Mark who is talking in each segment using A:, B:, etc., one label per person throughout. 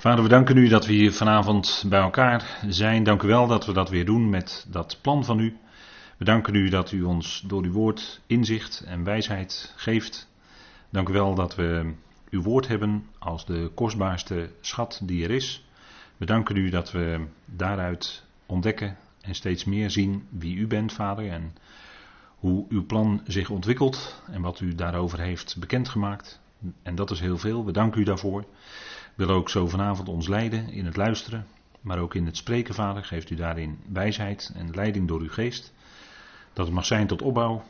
A: Vader, we danken u dat we hier vanavond bij elkaar zijn. Dank u wel dat we dat weer doen met dat plan van u. We danken u dat u ons door uw woord inzicht en wijsheid geeft. Dank u wel dat we uw woord hebben als de kostbaarste schat die er is. We danken u dat we daaruit ontdekken en steeds meer zien wie u bent, Vader, en hoe uw plan zich ontwikkelt en wat u daarover heeft bekendgemaakt. En dat is heel veel. We danken u daarvoor. Willen ook zo vanavond ons leiden in het luisteren, maar ook in het spreken, Vader. Geeft u daarin wijsheid en leiding door uw geest. Dat het mag zijn tot opbouw.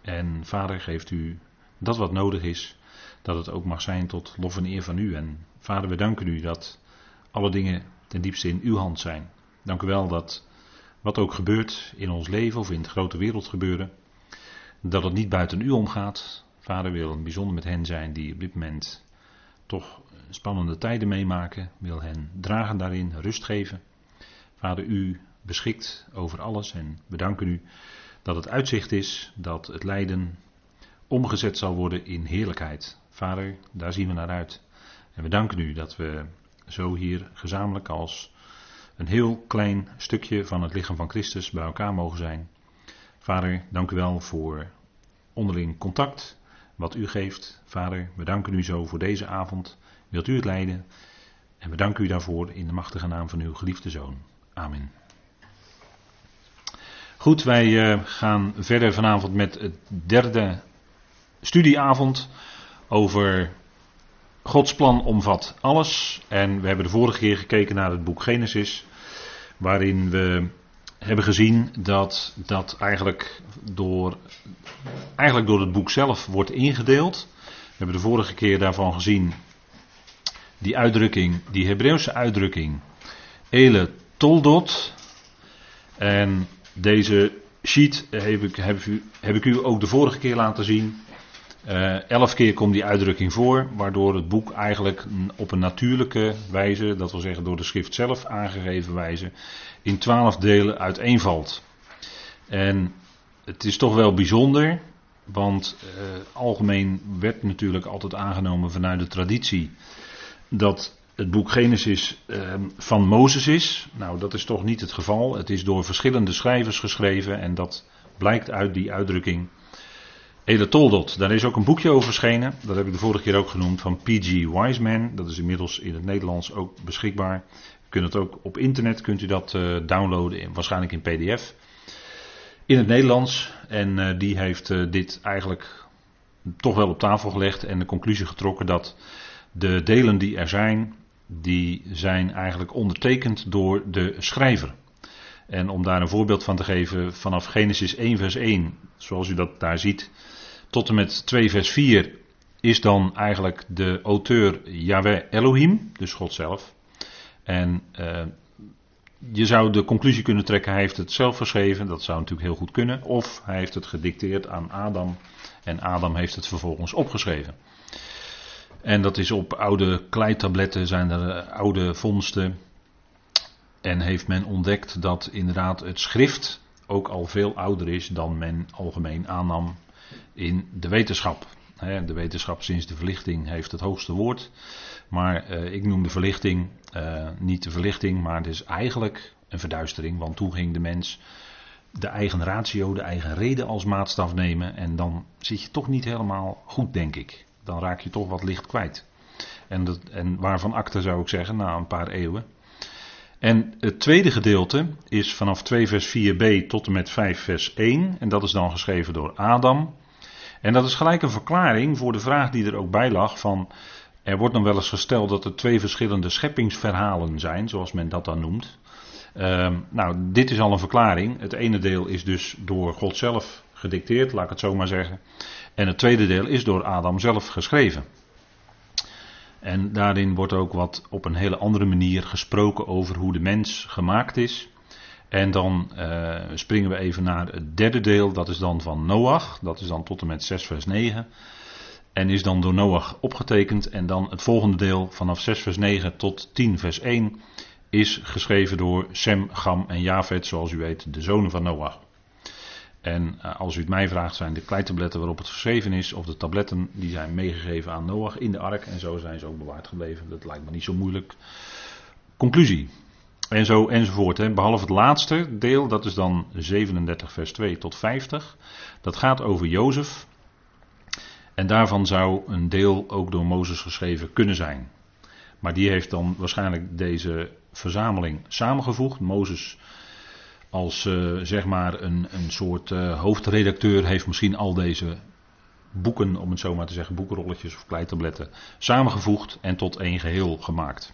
A: En Vader, geeft u dat wat nodig is. Dat het ook mag zijn tot lof en eer van u. En Vader, we danken u dat alle dingen ten diepste in uw hand zijn. Dank u wel dat wat ook gebeurt in ons leven of in het grote wereld gebeuren, dat het niet buiten u omgaat. Vader wil bijzonder met hen zijn die op dit moment toch spannende tijden meemaken, wil hen dragen daarin, rust geven. Vader, u beschikt over alles en we danken u dat het uitzicht is dat het lijden omgezet zal worden in heerlijkheid. Vader, daar zien we naar uit. En we danken u dat we zo hier gezamenlijk als een heel klein stukje van het lichaam van Christus bij elkaar mogen zijn. Vader, dank u wel voor onderling contact, wat u geeft. Vader, we danken u zo voor deze avond. Wilt u het leiden? En we danken u daarvoor in de machtige naam van uw geliefde zoon. Amen. Goed, wij uh, gaan verder vanavond met het derde studieavond over Gods plan omvat alles. En we hebben de vorige keer gekeken naar het boek Genesis, waarin we hebben gezien dat dat eigenlijk door, eigenlijk door het boek zelf wordt ingedeeld. We hebben de vorige keer daarvan gezien die uitdrukking, die Hebreeuwse uitdrukking, Ele Toldot. En deze sheet heb ik, heb, u, heb ik u ook de vorige keer laten zien. Uh, elf keer komt die uitdrukking voor, waardoor het boek eigenlijk op een natuurlijke wijze, dat wil zeggen door de schrift zelf aangegeven wijze, in twaalf delen uiteenvalt. En het is toch wel bijzonder, want uh, algemeen werd natuurlijk altijd aangenomen vanuit de traditie dat het boek Genesis uh, van Mozes is. Nou, dat is toch niet het geval. Het is door verschillende schrijvers geschreven en dat blijkt uit die uitdrukking Hele Toldot. Daar is ook een boekje over verschenen. Dat heb ik de vorige keer ook genoemd van P.G. Wiseman. Dat is inmiddels in het Nederlands ook beschikbaar. U kunt het ook op internet kunt u dat uh, downloaden, waarschijnlijk in PDF. In het Nederlands. En uh, die heeft uh, dit eigenlijk toch wel op tafel gelegd en de conclusie getrokken dat de delen die er zijn, die zijn eigenlijk ondertekend door de schrijver. En om daar een voorbeeld van te geven, vanaf Genesis 1 vers 1, zoals u dat daar ziet, tot en met 2 vers 4 is dan eigenlijk de auteur Yahweh Elohim, dus God zelf. En uh, je zou de conclusie kunnen trekken, hij heeft het zelf geschreven, dat zou natuurlijk heel goed kunnen. Of hij heeft het gedicteerd aan Adam en Adam heeft het vervolgens opgeschreven. En dat is op oude kleitabletten, zijn er eh, oude vondsten. En heeft men ontdekt dat inderdaad het schrift ook al veel ouder is dan men algemeen aannam in de wetenschap. De wetenschap sinds de verlichting heeft het hoogste woord. Maar eh, ik noem de verlichting uh, niet de verlichting, maar het is eigenlijk een verduistering. Want toen ging de mens de eigen ratio, de eigen reden als maatstaf nemen. En dan zit je toch niet helemaal goed, denk ik. Dan raak je toch wat licht kwijt. En, dat, en waarvan akte zou ik zeggen, na een paar eeuwen. En het tweede gedeelte is vanaf 2 vers 4b tot en met 5 vers 1. En dat is dan geschreven door Adam. En dat is gelijk een verklaring voor de vraag die er ook bij lag van... Er wordt dan wel eens gesteld dat er twee verschillende scheppingsverhalen zijn, zoals men dat dan noemt. Uh, nou, dit is al een verklaring. Het ene deel is dus door God zelf gedicteerd, laat ik het zo maar zeggen. En het tweede deel is door Adam zelf geschreven. En daarin wordt ook wat op een hele andere manier gesproken over hoe de mens gemaakt is. En dan uh, springen we even naar het derde deel, dat is dan van Noach, dat is dan tot en met 6 vers 9. En is dan door Noach opgetekend. En dan het volgende deel vanaf 6 vers 9 tot 10 vers 1 is geschreven door Sem, Gam en Javet, zoals u weet, de zonen van Noach. En uh, als u het mij vraagt, zijn de kleitabletten waarop het geschreven is, of de tabletten, die zijn meegegeven aan Noach in de ark. En zo zijn ze ook bewaard gebleven. Dat lijkt me niet zo moeilijk. Conclusie. En zo enzovoort. Hè. Behalve het laatste deel, dat is dan 37 vers 2 tot 50. Dat gaat over Jozef. En daarvan zou een deel ook door Mozes geschreven kunnen zijn. Maar die heeft dan waarschijnlijk deze verzameling samengevoegd. Mozes als uh, zeg maar een, een soort uh, hoofdredacteur heeft misschien al deze boeken, om het zo maar te zeggen, boekenrolletjes of kleitabletten, samengevoegd en tot één geheel gemaakt.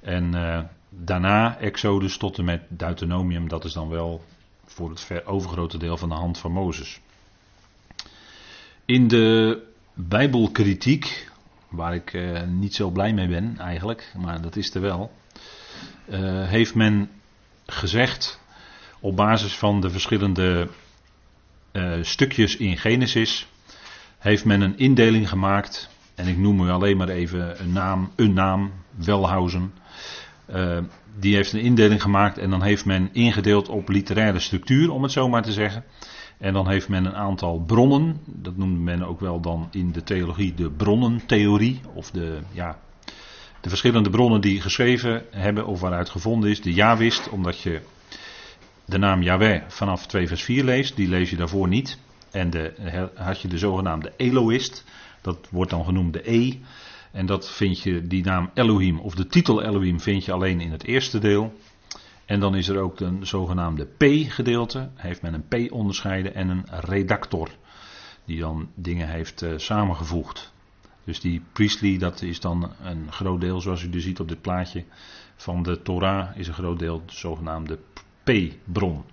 A: En uh, daarna Exodus tot en met Deuteronomium, dat is dan wel voor het ver overgrote deel van de hand van Mozes. In de Bijbelkritiek, waar ik niet zo blij mee ben eigenlijk, maar dat is er wel, heeft men gezegd op basis van de verschillende uh, stukjes in Genesis, heeft men een indeling gemaakt. En ik noem u alleen maar even een naam, een naam, Welhausen. Uh, die heeft een indeling gemaakt en dan heeft men ingedeeld op literaire structuur, om het zo maar te zeggen. En dan heeft men een aantal bronnen, dat noemde men ook wel dan in de theologie de bronnentheorie, of de, ja, de verschillende bronnen die geschreven hebben of waaruit gevonden is. De ja wist, omdat je de naam Yahweh vanaf 2 vers 4 leest, die lees je daarvoor niet. En de, had je de zogenaamde Eloïst, dat wordt dan genoemd de E. En dat vind je, die naam Elohim, of de titel Elohim, vind je alleen in het eerste deel. En dan is er ook een zogenaamde P-gedeelte, heeft men een P onderscheiden en een redactor, die dan dingen heeft uh, samengevoegd. Dus die Priestley, dat is dan een groot deel, zoals u dus ziet op dit plaatje, van de Torah is een groot deel de zogenaamde P-bron.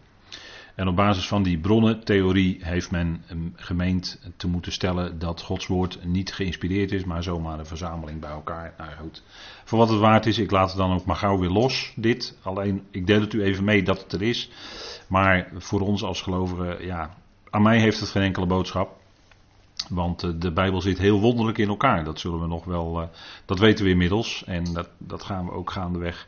A: En op basis van die bronnentheorie heeft men gemeend te moeten stellen dat Gods woord niet geïnspireerd is, maar zomaar een verzameling bij elkaar. Nou goed, voor wat het waard is, ik laat het dan ook maar gauw weer los, dit. Alleen, ik deel het u even mee dat het er is. Maar voor ons als gelovigen, ja, aan mij heeft het geen enkele boodschap. Want eh, de Bijbel zit heel wonderlijk in elkaar. Dat zullen we nog wel, uh, dat weten we inmiddels. En dat, dat gaan we ook gaandeweg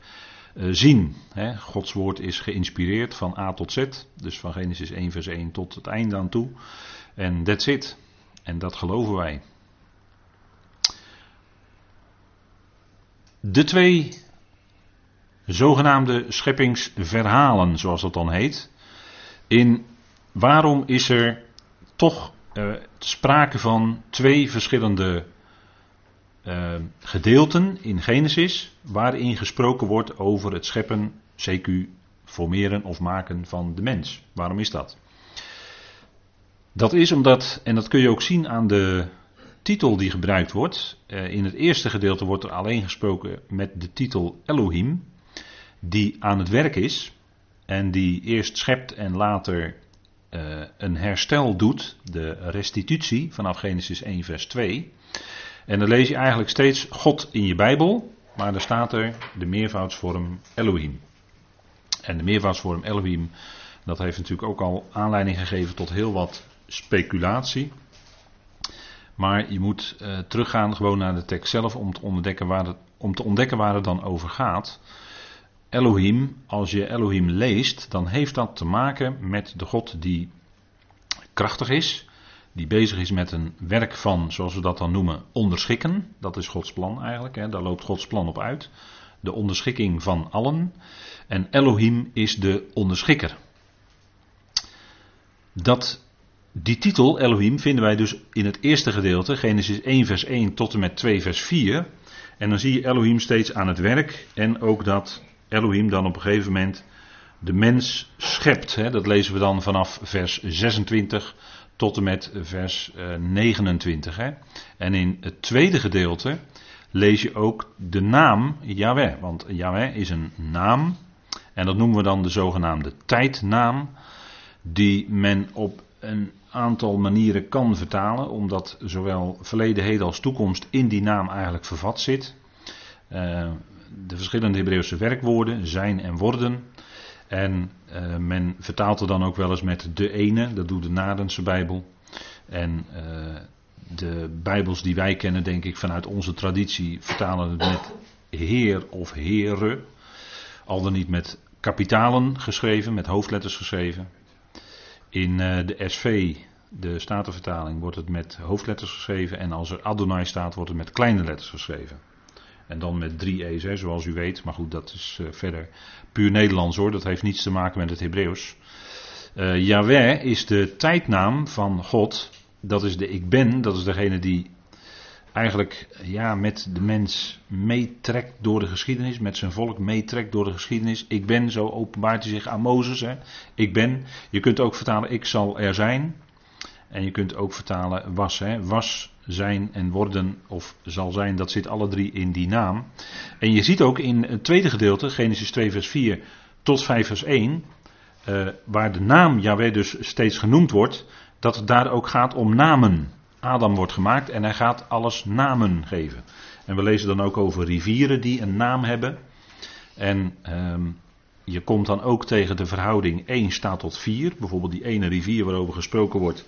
A: zien. Hè. Gods woord is geïnspireerd van A tot Z. Dus van Genesis 1 vers 1 tot het einde aan toe. En that's it. En dat geloven wij. De twee zogenaamde scheppingsverhalen, zoals dat dan heet. In waarom is er toch uh, sprake van twee verschillende gedeelten in Genesis waarin gesproken wordt over het scheppen, CQ, formeren of maken van de mens. Waarom is dat? Dat is omdat, en dat kun je ook zien aan de titel die gebruikt wordt. Uh, in het eerste gedeelte wordt er alleen gesproken met de titel Elohim, die aan het werk is en die eerst schept en later uh, een herstel doet, de restitutie vanaf Genesis 1 vers 2. En dan lees je eigenlijk steeds God in je Bijbel, maar er staat er de meervoudsvorm Elohim. En de meervoudsvorm Elohim, dat heeft natuurlijk ook al aanleiding gegeven tot heel wat speculatie. Maar je moet uh, teruggaan gewoon naar de tekst zelf om te, ontdekken waar het, om te ontdekken waar het dan over gaat. Elohim, als je Elohim leest, dan heeft dat te maken met de God die krachtig is, die bezig is met een werk van, zoals we dat dan noemen, onderschikken. Dat is Gods plan eigenlijk, hè. daar loopt Gods plan op uit. De onderschikking van allen. En Elohim is de onderschikker. Dat, die titel, Elohim, vinden wij dus in het eerste gedeelte, Genesis 1 vers 1 tot en met 2 vers 4. En dan zie je Elohim steeds aan het werk en ook dat Elohim dan op een gegeven moment de mens schept. Hè. Dat lezen we dan vanaf vers 26 tot en met vers 29. Hè. En in het tweede gedeelte lees je ook de naam Yahweh. Want Yahweh is een naam. En dat noemen we dan de zogenaamde tijdnaam. Die men op een aantal manieren kan vertalen. Omdat zowel verleden, heden als toekomst in die naam eigenlijk vervat zit. Uh, de verschillende Hebreeuwse werkwoorden zijn en worden. En uh, men vertaalt er dan ook wel eens met de ene, dat doet de Nadense Bijbel. En uh, de Bijbels die wij kennen, denk ik vanuit onze traditie, vertalen het met Heer of Heren. Al dan niet met kapitalen geschreven, met hoofdletters geschreven. In eh, de SV, de Statenvertaling, wordt het met hoofdletters geschreven. En als er Adonai staat, wordt het met kleine letters geschreven. En dan met drie E's, hè, zoals u weet. Maar goed, dat is uh, verder puur Nederlands hoor. Dat heeft niets te maken met het Hebreeuws. Uh, Yahweh is de tijdnaam van God. Dat is de ik ben. Dat is degene die eigenlijk ja, met de mens meetrekt door de geschiedenis, met zijn volk meetrekt door de geschiedenis. Ik ben, zo openbaart hij zich aan Mozes. Hè. Ik ben. Je kunt ook vertalen, ik zal er zijn. En je kunt ook vertalen, was. Hè. Was, zijn en worden of zal zijn, dat zit alle drie in die naam. En je ziet ook in het tweede gedeelte, Genesis 2 vers 4 tot 5 vers 1, uh, eh, waar de naam Yahweh dus steeds genoemd wordt, dat het daar ook gaat om namen. Adam wordt gemaakt en hij gaat alles namen geven. En we lezen dan ook over rivieren die een naam hebben. En um, je komt dan ook tegen de verhouding 1 staat tot 4. Bijvoorbeeld die ene rivier waarover gesproken wordt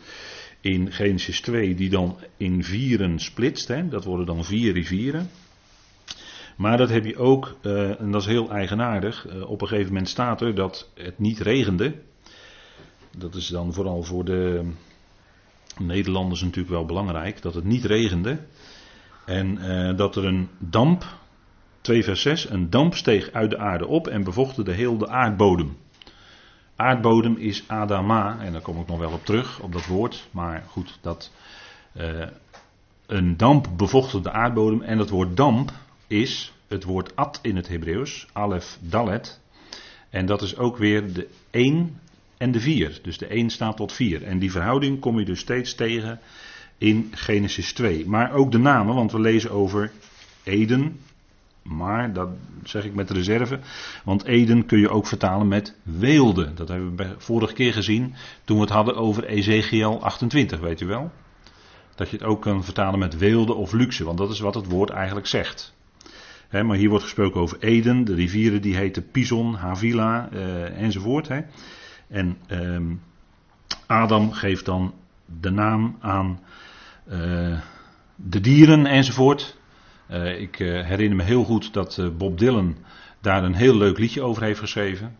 A: in Genesis 2, die dan in vieren splitst. Hè. Dat worden dan vier rivieren. Maar dat heb je ook, uh, en dat is heel eigenaardig. Uh, op een gegeven moment staat er dat het niet regende. Dat is dan vooral voor de Nederlanders natuurlijk wel belangrijk, dat het niet regende. En uh, dat er een damp, 2 vers 6, een damp steeg uit de aarde op en bevochtigde heel de aardbodem. Aardbodem is Adama, en daar kom ik nog wel op terug, op dat woord. Maar goed, dat uh, een damp bevochtigde de aardbodem. En dat woord damp is het woord at in het Hebreeuws, alef dalet. En dat is ook weer de 1 en de 4. Dus de 1 staat tot 4. En die verhouding kom je dus steeds tegen in Genesis 2. Maar ook de namen, want we lezen over Eden. Maar dat zeg ik met reserve. Want Eden kun je ook vertalen met weelde. Dat hebben we vorige keer gezien toen we het hadden over Ezekiel 28, weet u wel? Dat je het ook kan vertalen met weelde of luxe, want dat is wat het woord eigenlijk zegt. maar hier wordt gesproken over Eden, de rivieren die heten Pison, Havila uh, enzovoort. En um, Adam geeft dan de naam aan uh, de dieren enzovoort. Uh, ik uh, herinner me heel goed dat Bob Dylan daar een heel leuk liedje over heeft geschreven.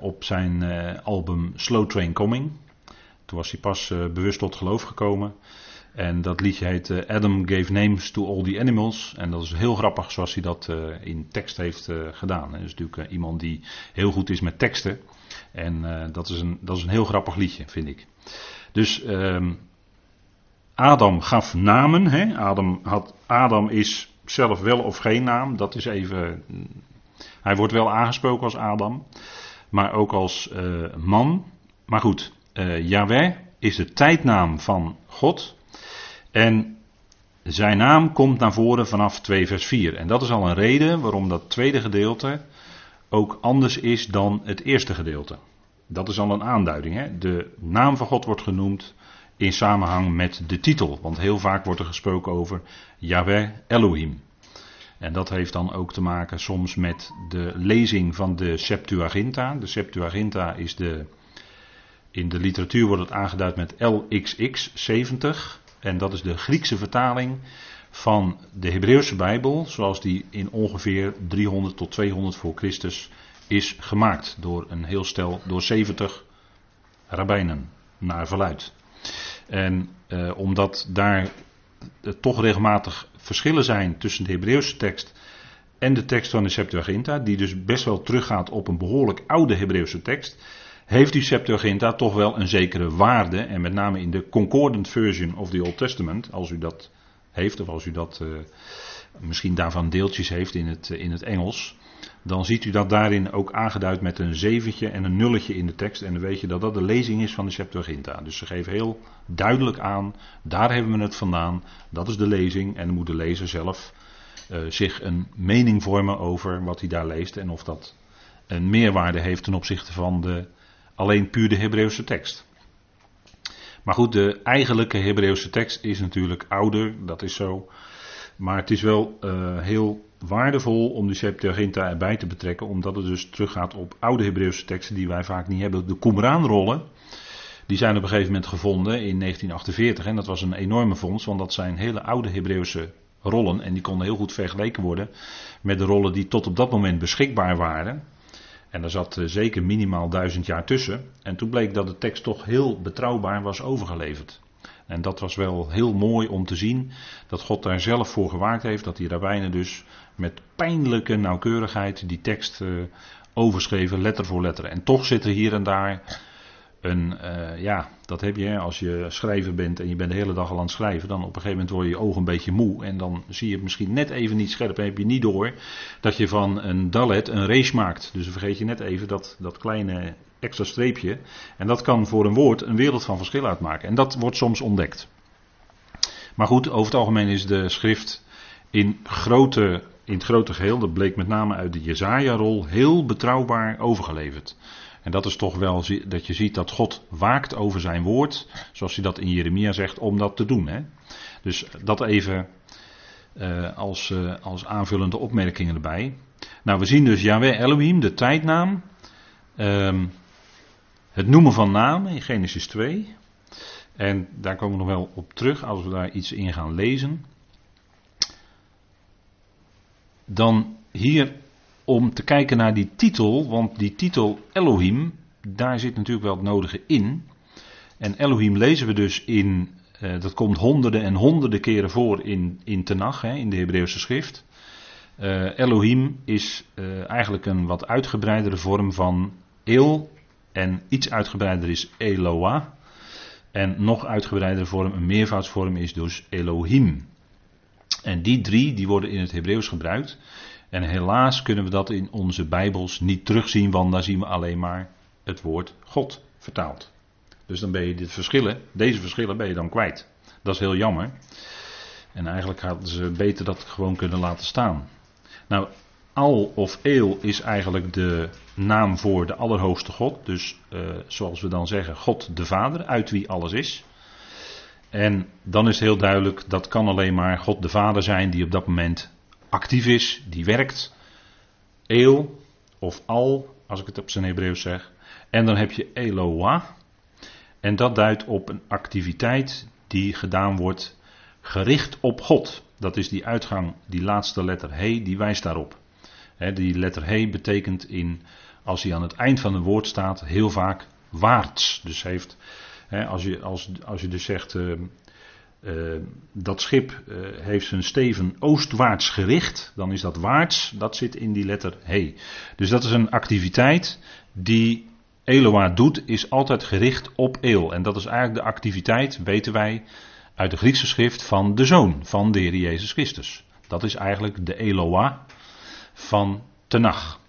A: op zijn album Slow Train Coming. Toen was hij pas bewust tot geloof gekomen. En dat liedje heet Adam Gave Names to All the Animals. En dat is heel grappig zoals hij dat in tekst heeft gedaan. Hij is natuurlijk iemand die heel goed is met teksten. En dat, is een, dat is een heel grappig liedje, vind ik. Dus um, Adam gaf namen. Hè? Adam, had, Adam is zelf wel of geen naam. Dat is even. Hij wordt wel aangesproken als Adam. Maar ook als uh, man. Maar goed, uh, Yahweh is de tijdnaam van God. En zijn naam komt naar voren vanaf 2 vers 4. En dat is al een reden waarom dat tweede gedeelte ook anders is dan het eerste gedeelte. Dat is al een aanduiding. Hè? De naam van God wordt genoemd in samenhang met de titel. Want heel vaak wordt er gesproken over Yahweh Elohim. En dat heeft dan ook te maken soms met de lezing van de Septuaginta. De Septuaginta is de. In de literatuur wordt het aangeduid met LXX 70. En dat is de Griekse vertaling van de Hebreeuwse Bijbel, zoals die in ongeveer 300 tot 200 voor Christus is gemaakt door een heel stel, door 70 rabbijnen, naar verluid. En eh, omdat daar uh, toch regelmatig verschillen zijn tussen de Hebreeuwse tekst en de tekst van de Septuaginta, die dus best wel teruggaat op een behoorlijk oude Hebreeuwse tekst, heeft die Septuaginta toch wel een zekere waarde. En met name in de Concordant Version of the Old Testament, als u dat heeft, of als u dat uh, misschien daarvan deeltjes heeft in het, in het Engels, dan ziet u dat daarin ook aangeduid met een zeventje en een nulletje in de tekst. En dan weet je dat dat de lezing is van de Septuaginta. Dus ze geven heel duidelijk aan, daar hebben we het vandaan, dat is de lezing. En dan moet de lezer zelf uh, zich een mening vormen over wat hij daar leest. En of dat een meerwaarde heeft ten opzichte van de alleen puur de Hebreeuwse tekst. Maar goed, de eigenlijke Hebreeuwse tekst is natuurlijk ouder, dat is zo. Maar het is wel uh, heel waardevol om de Septuaginta erbij te betrekken, omdat het dus teruggaat op oude Hebreeuwse teksten die wij vaak niet hebben. De Qumran-rollen, die zijn op een gegeven moment gevonden in 1948 en dat was een enorme fonds, want dat zijn hele oude Hebreeuwse rollen en die konden heel goed vergeleken worden met de rollen die tot op dat moment beschikbaar waren. En daar zat zeker minimaal duizend jaar tussen. En toen bleek dat de tekst toch heel betrouwbaar was overgeleverd. En dat was wel heel mooi om te zien dat God daar zelf voor gewaakt heeft. Dat die rabbijnen dus met pijnlijke nauwkeurigheid die tekst uh, overschreven, letter voor letter. En toch zit er hier en daar een, uh, ja, dat heb je als je schrijver bent en je bent de hele dag al aan het schrijven. Dan op een gegeven moment word je je ogen een beetje moe. En dan zie je het misschien net even niet scherp en heb je niet door dat je van een dalet een race maakt. Dus dan vergeet je net even dat, dat kleine extra streepje. En dat kan voor een woord een wereld van verschil uitmaken. En dat wordt soms ontdekt. Maar goed, over het algemeen is de schrift in, grote, in het grote geheel, dat bleek met name uit de Jezaja-rol, heel betrouwbaar overgeleverd. En dat is toch wel dat je ziet dat God waakt over zijn woord, zoals hij dat in Jeremia zegt, om dat te doen. Hè? Dus dat even uh, als, uh, als aanvullende opmerkingen erbij. Nou, we zien dus Yahweh Elohim, de tijdnaam. Um, het noemen van namen in Genesis 2. En daar komen we nog wel op terug als we daar iets in gaan lezen. Dan hier om te kijken naar die titel, want die titel Elohim, daar zit natuurlijk wel het nodige in. En Elohim lezen we dus in, uh, dat komt honderden en honderden keren voor in, in Tenach, hè, in de Hebreeuwse schrift. Uh, Elohim is uh, eigenlijk een wat uitgebreidere vorm van El en iets uitgebreider is Eloah. En nog uitgebreidere vorm, een meervoudsvorm is dus Elohim. En die drie die worden in het Hebreeuws gebruikt. En helaas kunnen we dat in onze Bijbels niet terugzien, want daar zien we alleen maar het woord God vertaald. Dus dan ben je dit verschillen, deze verschillen ben je dan kwijt. Dat is heel jammer. En eigenlijk hadden ze beter dat gewoon kunnen laten staan. Nou, Al of Eel is eigenlijk de naam voor de Allerhoogste God. Dus uh, zoals we dan zeggen, God de Vader, uit wie alles is. En dan is heel duidelijk, dat kan alleen maar God de Vader zijn die op dat moment actief is, die werkt. Eel of Al, als ik het op zijn Hebreeuws zeg. En dan heb je Eloah. En dat duidt op een activiteit die gedaan wordt gericht op God. Dat is die uitgang, die laatste letter He, die wijst daarop. die letter He betekent in als hij aan het eind van een woord staat, heel vaak waarts. Dus heeft, als, je, als, als dus zegt, uh, uh, dat schip uh, heeft zijn steven oostwaarts gericht, dan is dat waarts, dat zit in die letter he. Dus dat is een activiteit die Eloa doet, is altijd gericht op eel. En dat is eigenlijk de activiteit, weten wij, uit de Griekse schrift van de zoon van de Heer Jezus Christus. Dat is eigenlijk de Eloa van Tenach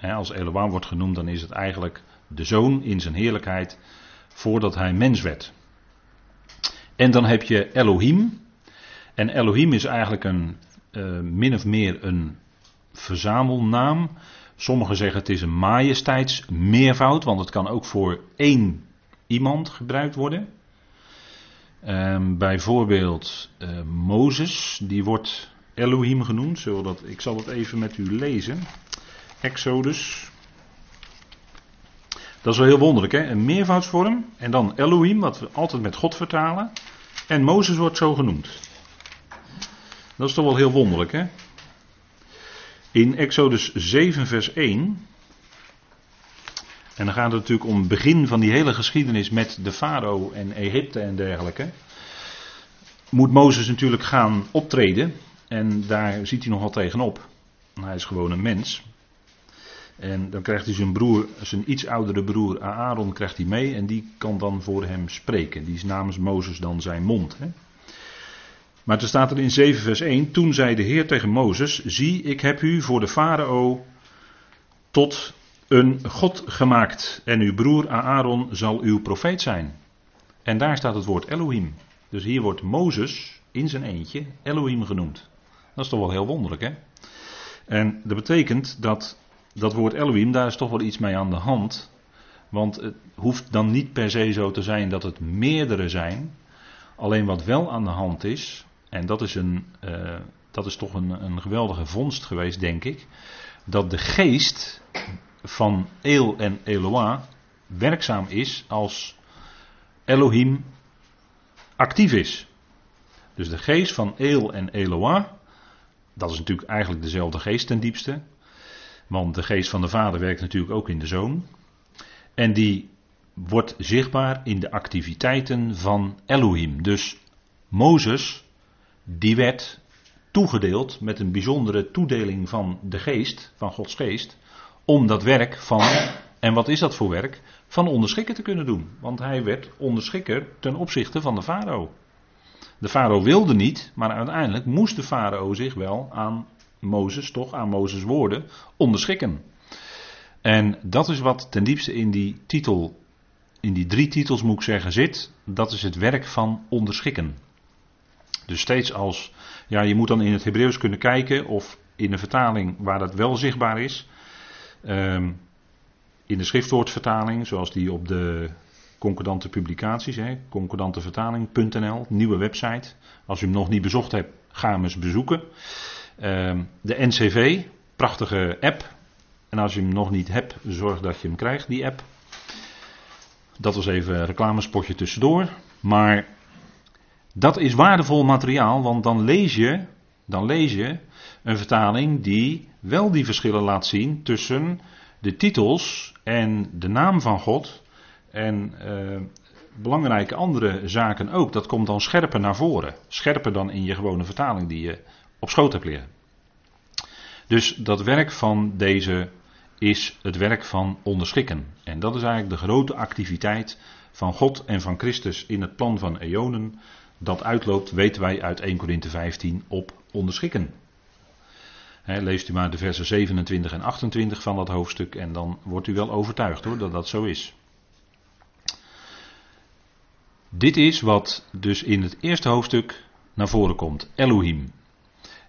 A: als Elohim wordt genoemd, dan is het eigenlijk de zoon in zijn heerlijkheid voordat hij mens werd. En dan heb je Elohim. En Elohim is eigenlijk een uh, min of meer een verzamelnaam. Sommigen zeggen het is een majesteitsmeervoud, want het kan ook voor één iemand gebruikt worden. Um, bijvoorbeeld uh, Mozes, die wordt Elohim genoemd. Zodat, ik zal het even met u lezen. Exodus. Dat is wel heel wonderlijk, hè? Een meervoudsvorm. En dan Elohim, wat we altijd met God vertalen. En Mozes wordt zo genoemd. Dat is toch wel heel wonderlijk, hè? In Exodus 7, vers 1. En dan gaat het natuurlijk om het begin van die hele geschiedenis met de farao en Egypte en dergelijke. Moet Mozes natuurlijk gaan optreden. En daar ziet hij nogal tegenop. Hij is gewoon een mens. En dan krijgt hij zijn broer, zijn iets oudere broer Aaron krijgt hij mee en die kan dan voor hem spreken. Die is namens Mozes dan zijn mond. Hè? Maar er staat er in 7 vers 1, toen zei de Heer tegen Mozes, zie ik heb u voor de farao tot een God gemaakt en uw broer Aaron zal uw profeet zijn. En daar staat het woord Elohim. Dus hier wordt Mozes in zijn eentje Elohim genoemd. Dat is toch wel heel wonderlijk hè. En dat betekent dat dat woord Elohim, daar is toch wel iets mee aan de hand. Want het hoeft dan niet per se zo te zijn dat het meerdere zijn. Alleen wat wel aan de hand is, en dat is, een, uh, dat is toch een, een geweldige vondst geweest, denk ik. Dat de geest van El en Eloah werkzaam is als Elohim actief is. Dus de geest van El en Eloah, dat is natuurlijk eigenlijk dezelfde geest ten diepste. Want de geest van de Vader werkt natuurlijk ook in de Zoon. En die wordt zichtbaar in de activiteiten van Elohim. Dus Mozes, die werd toegedeeld met een bijzondere toedeling van de geest, van Gods geest, om dat werk van, en wat is dat voor werk? Van onderschikker te kunnen doen. Want hij werd onderschikker ten opzichte van de farao. De farao wilde niet, maar uiteindelijk moest de farao zich wel aan Mozes, toch aan Mozes woorden, onderschikken. En dat is wat ten diepste in die titel, in die drie titels moet ik zeggen, zit. Dat is het werk van onderschikken. Dus steeds als, ja, je moet dan in het Hebreeuws kunnen kijken of in een vertaling waar dat wel zichtbaar is. Um, in de schriftwoordvertaling, zoals die op de concordante publicaties, concordantevertaling.nl, nieuwe website. Als u hem nog niet bezocht hebt, ga hem eens bezoeken. Ehm, de NCV, prachtige app. En als je hem nog niet hebt, zorg dat je hem krijgt, die app. Dat was even een reclamespotje tussendoor. Maar dat is waardevol materiaal, want dan lees je, dan lees je een vertaling die wel die verschillen laat zien tussen de titels en de naam van God en uh, belangrijke andere zaken ook. Dat komt dan scherper naar voren. Scherper dan in je gewone vertaling die je op schoot hebt liggen. Dus dat werk van deze is het werk van onderschikken. En dat is eigenlijk de grote activiteit van God en van Christus in het plan van eonen. Dat uitloopt, weten wij uit 1 Korinthe 15, op onderschikken leest u maar de versen 27 en 28 van dat hoofdstuk en dan wordt u wel overtuigd hoor dat dat zo is. Dit is wat dus in het eerste hoofdstuk naar voren komt, Elohim.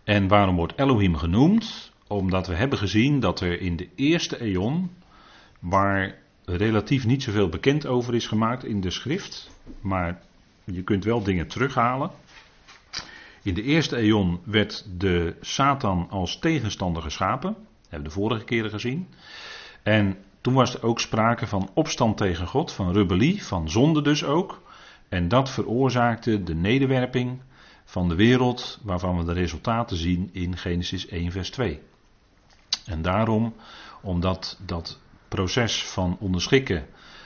A: En waarom wordt Elohim genoemd? Omdat we hebben gezien dat er in de eerste eon, waar relatief niet zoveel bekend over is gemaakt in de schrift, maar je kunt wel dingen terughalen. In de eerste eon werd de Satan als tegenstander geschapen. Dat hebben we de vorige keren gezien. En toen was er ook sprake van opstand tegen God, van rebellie, van zonde dus ook. En dat veroorzaakte de nederwerping van de wereld, waarvan we de resultaten zien in Genesis 1, vers 2. En daarom, omdat dat proces van onderschikken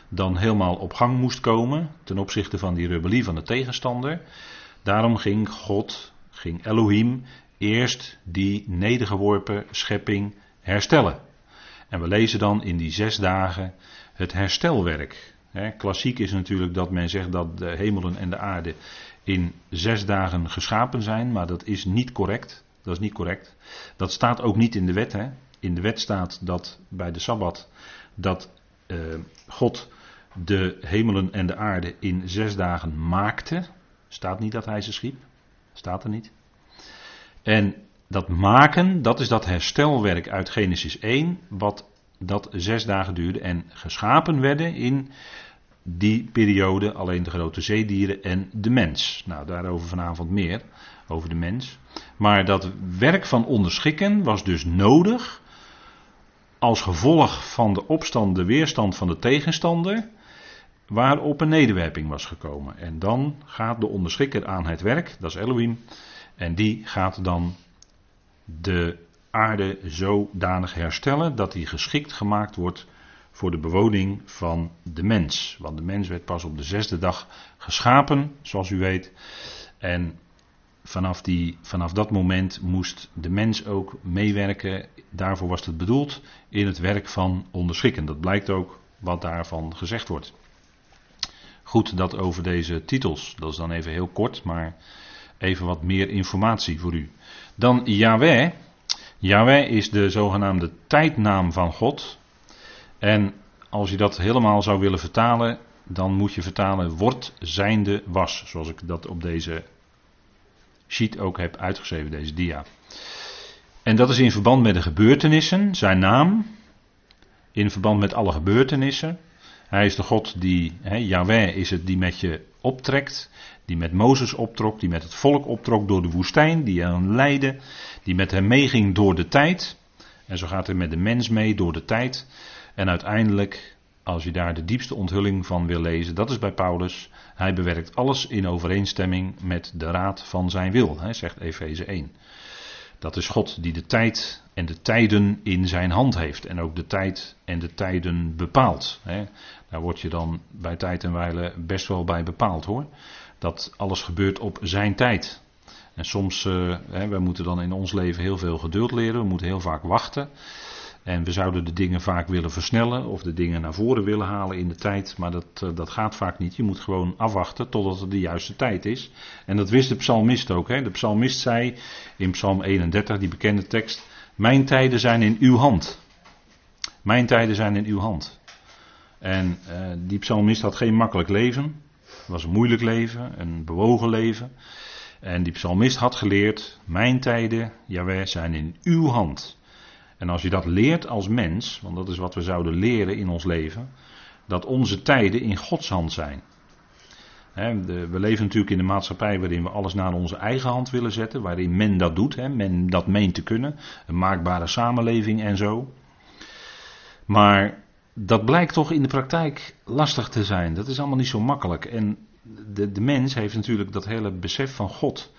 A: dan helemaal op gang moest komen ten opzichte van die rebellie van de tegenstander, Daarom ging God, ging Elohim, eerst die nedergeworpen schepping herstellen. En we lezen dan in die zes dagen het herstelwerk. klassiek is natuurlijk dat men zegt dat de hemelen en de aarde in zes dagen geschapen zijn, maar dat is niet correct. Dat is niet correct. Dat staat ook niet in de wet. Hè. In de wet staat dat bij de Sabbat dat uh, God de hemelen en de aarde in zes dagen maakte. Staat niet dat hij ze schiep. Staat er niet. En dat maken, dat is dat herstelwerk uit Genesis 1, wat dat zes dagen duurde en geschapen werden in die periode alleen de grote zeedieren en de mens. Nou, daarover vanavond meer, over de mens. Maar dat werk van onderschikken was dus nodig als gevolg van de opstand, de weerstand van de tegenstander waarop een nederwerping was gekomen. En dan gaat de onderschikker aan het werk, dat is Elohim, en die gaat dan de aarde zodanig herstellen dat die geschikt gemaakt wordt voor de bewoning van de mens. Want de mens werd pas op de zesde dag geschapen, zoals u weet. En vanaf, die, vanaf dat moment moest de mens ook meewerken, daarvoor was het bedoeld, in het werk van onderschikken. Dat blijkt ook wat daarvan gezegd wordt. Goed, dat over deze titels. Dat is dan even heel kort, maar even wat meer informatie voor u. Dan Yahweh. Yahweh is de zogenaamde tijdnaam van God. En als je dat helemaal zou willen vertalen, dan moet je vertalen wordt zijnde was. Zoals ik dat op deze sheet ook heb uitgeschreven, deze dia. En dat is in verband met de gebeurtenissen, zijn naam. In verband met alle gebeurtenissen. Hij is de God die, hè, Yahweh is het die met je optrekt, die met Mozes optrok, die met het volk optrok door de woestijn, die hem leidde, die met hem meeging door de tijd. En zo gaat hij met de mens mee door de tijd. En uiteindelijk, als je daar de diepste onthulling van wil lezen, dat is bij Paulus. Hij bewerkt alles in overeenstemming met de raad van zijn wil, hè, zegt Efeze 1. Dat is God die de tijd en de tijden in zijn hand heeft. En ook de tijd en de tijden bepaalt. Hè. Daar word je dan bij tijd en wijle best wel bij bepaald hoor. Dat alles gebeurt op zijn tijd. En soms, uh, hè, wij moeten dan in ons leven heel veel geduld leren. We moeten heel vaak wachten. En we zouden de dingen vaak willen versnellen of de dingen naar voren willen halen in de tijd. Maar dat, eh, dat gaat vaak niet. Je moet gewoon afwachten totdat het de juiste tijd is. En dat wist de psalmist ook. Hè. De psalmist zei in psalm 31, die bekende tekst. Mijn tijden zijn in uw hand. Mijn tijden zijn in uw hand. En uh, die psalmist had geen makkelijk leven. Het was een moeilijk leven, een bewogen leven. En die psalmist had geleerd, mijn tijden, jawel, zijn in uw hand. En als je dat leert als mens, want dat is wat we zouden leren in ons leven, dat onze tijden in Gods hand zijn. we leven natuurlijk in een maatschappij waarin we alles naar onze eigen hand willen zetten, waarin men dat doet, men dat meent te kunnen, een maakbare samenleving en zo. Maar dat blijkt toch in de praktijk lastig te zijn. Dat is allemaal niet zo makkelijk. En de, de mens heeft natuurlijk dat hele besef van God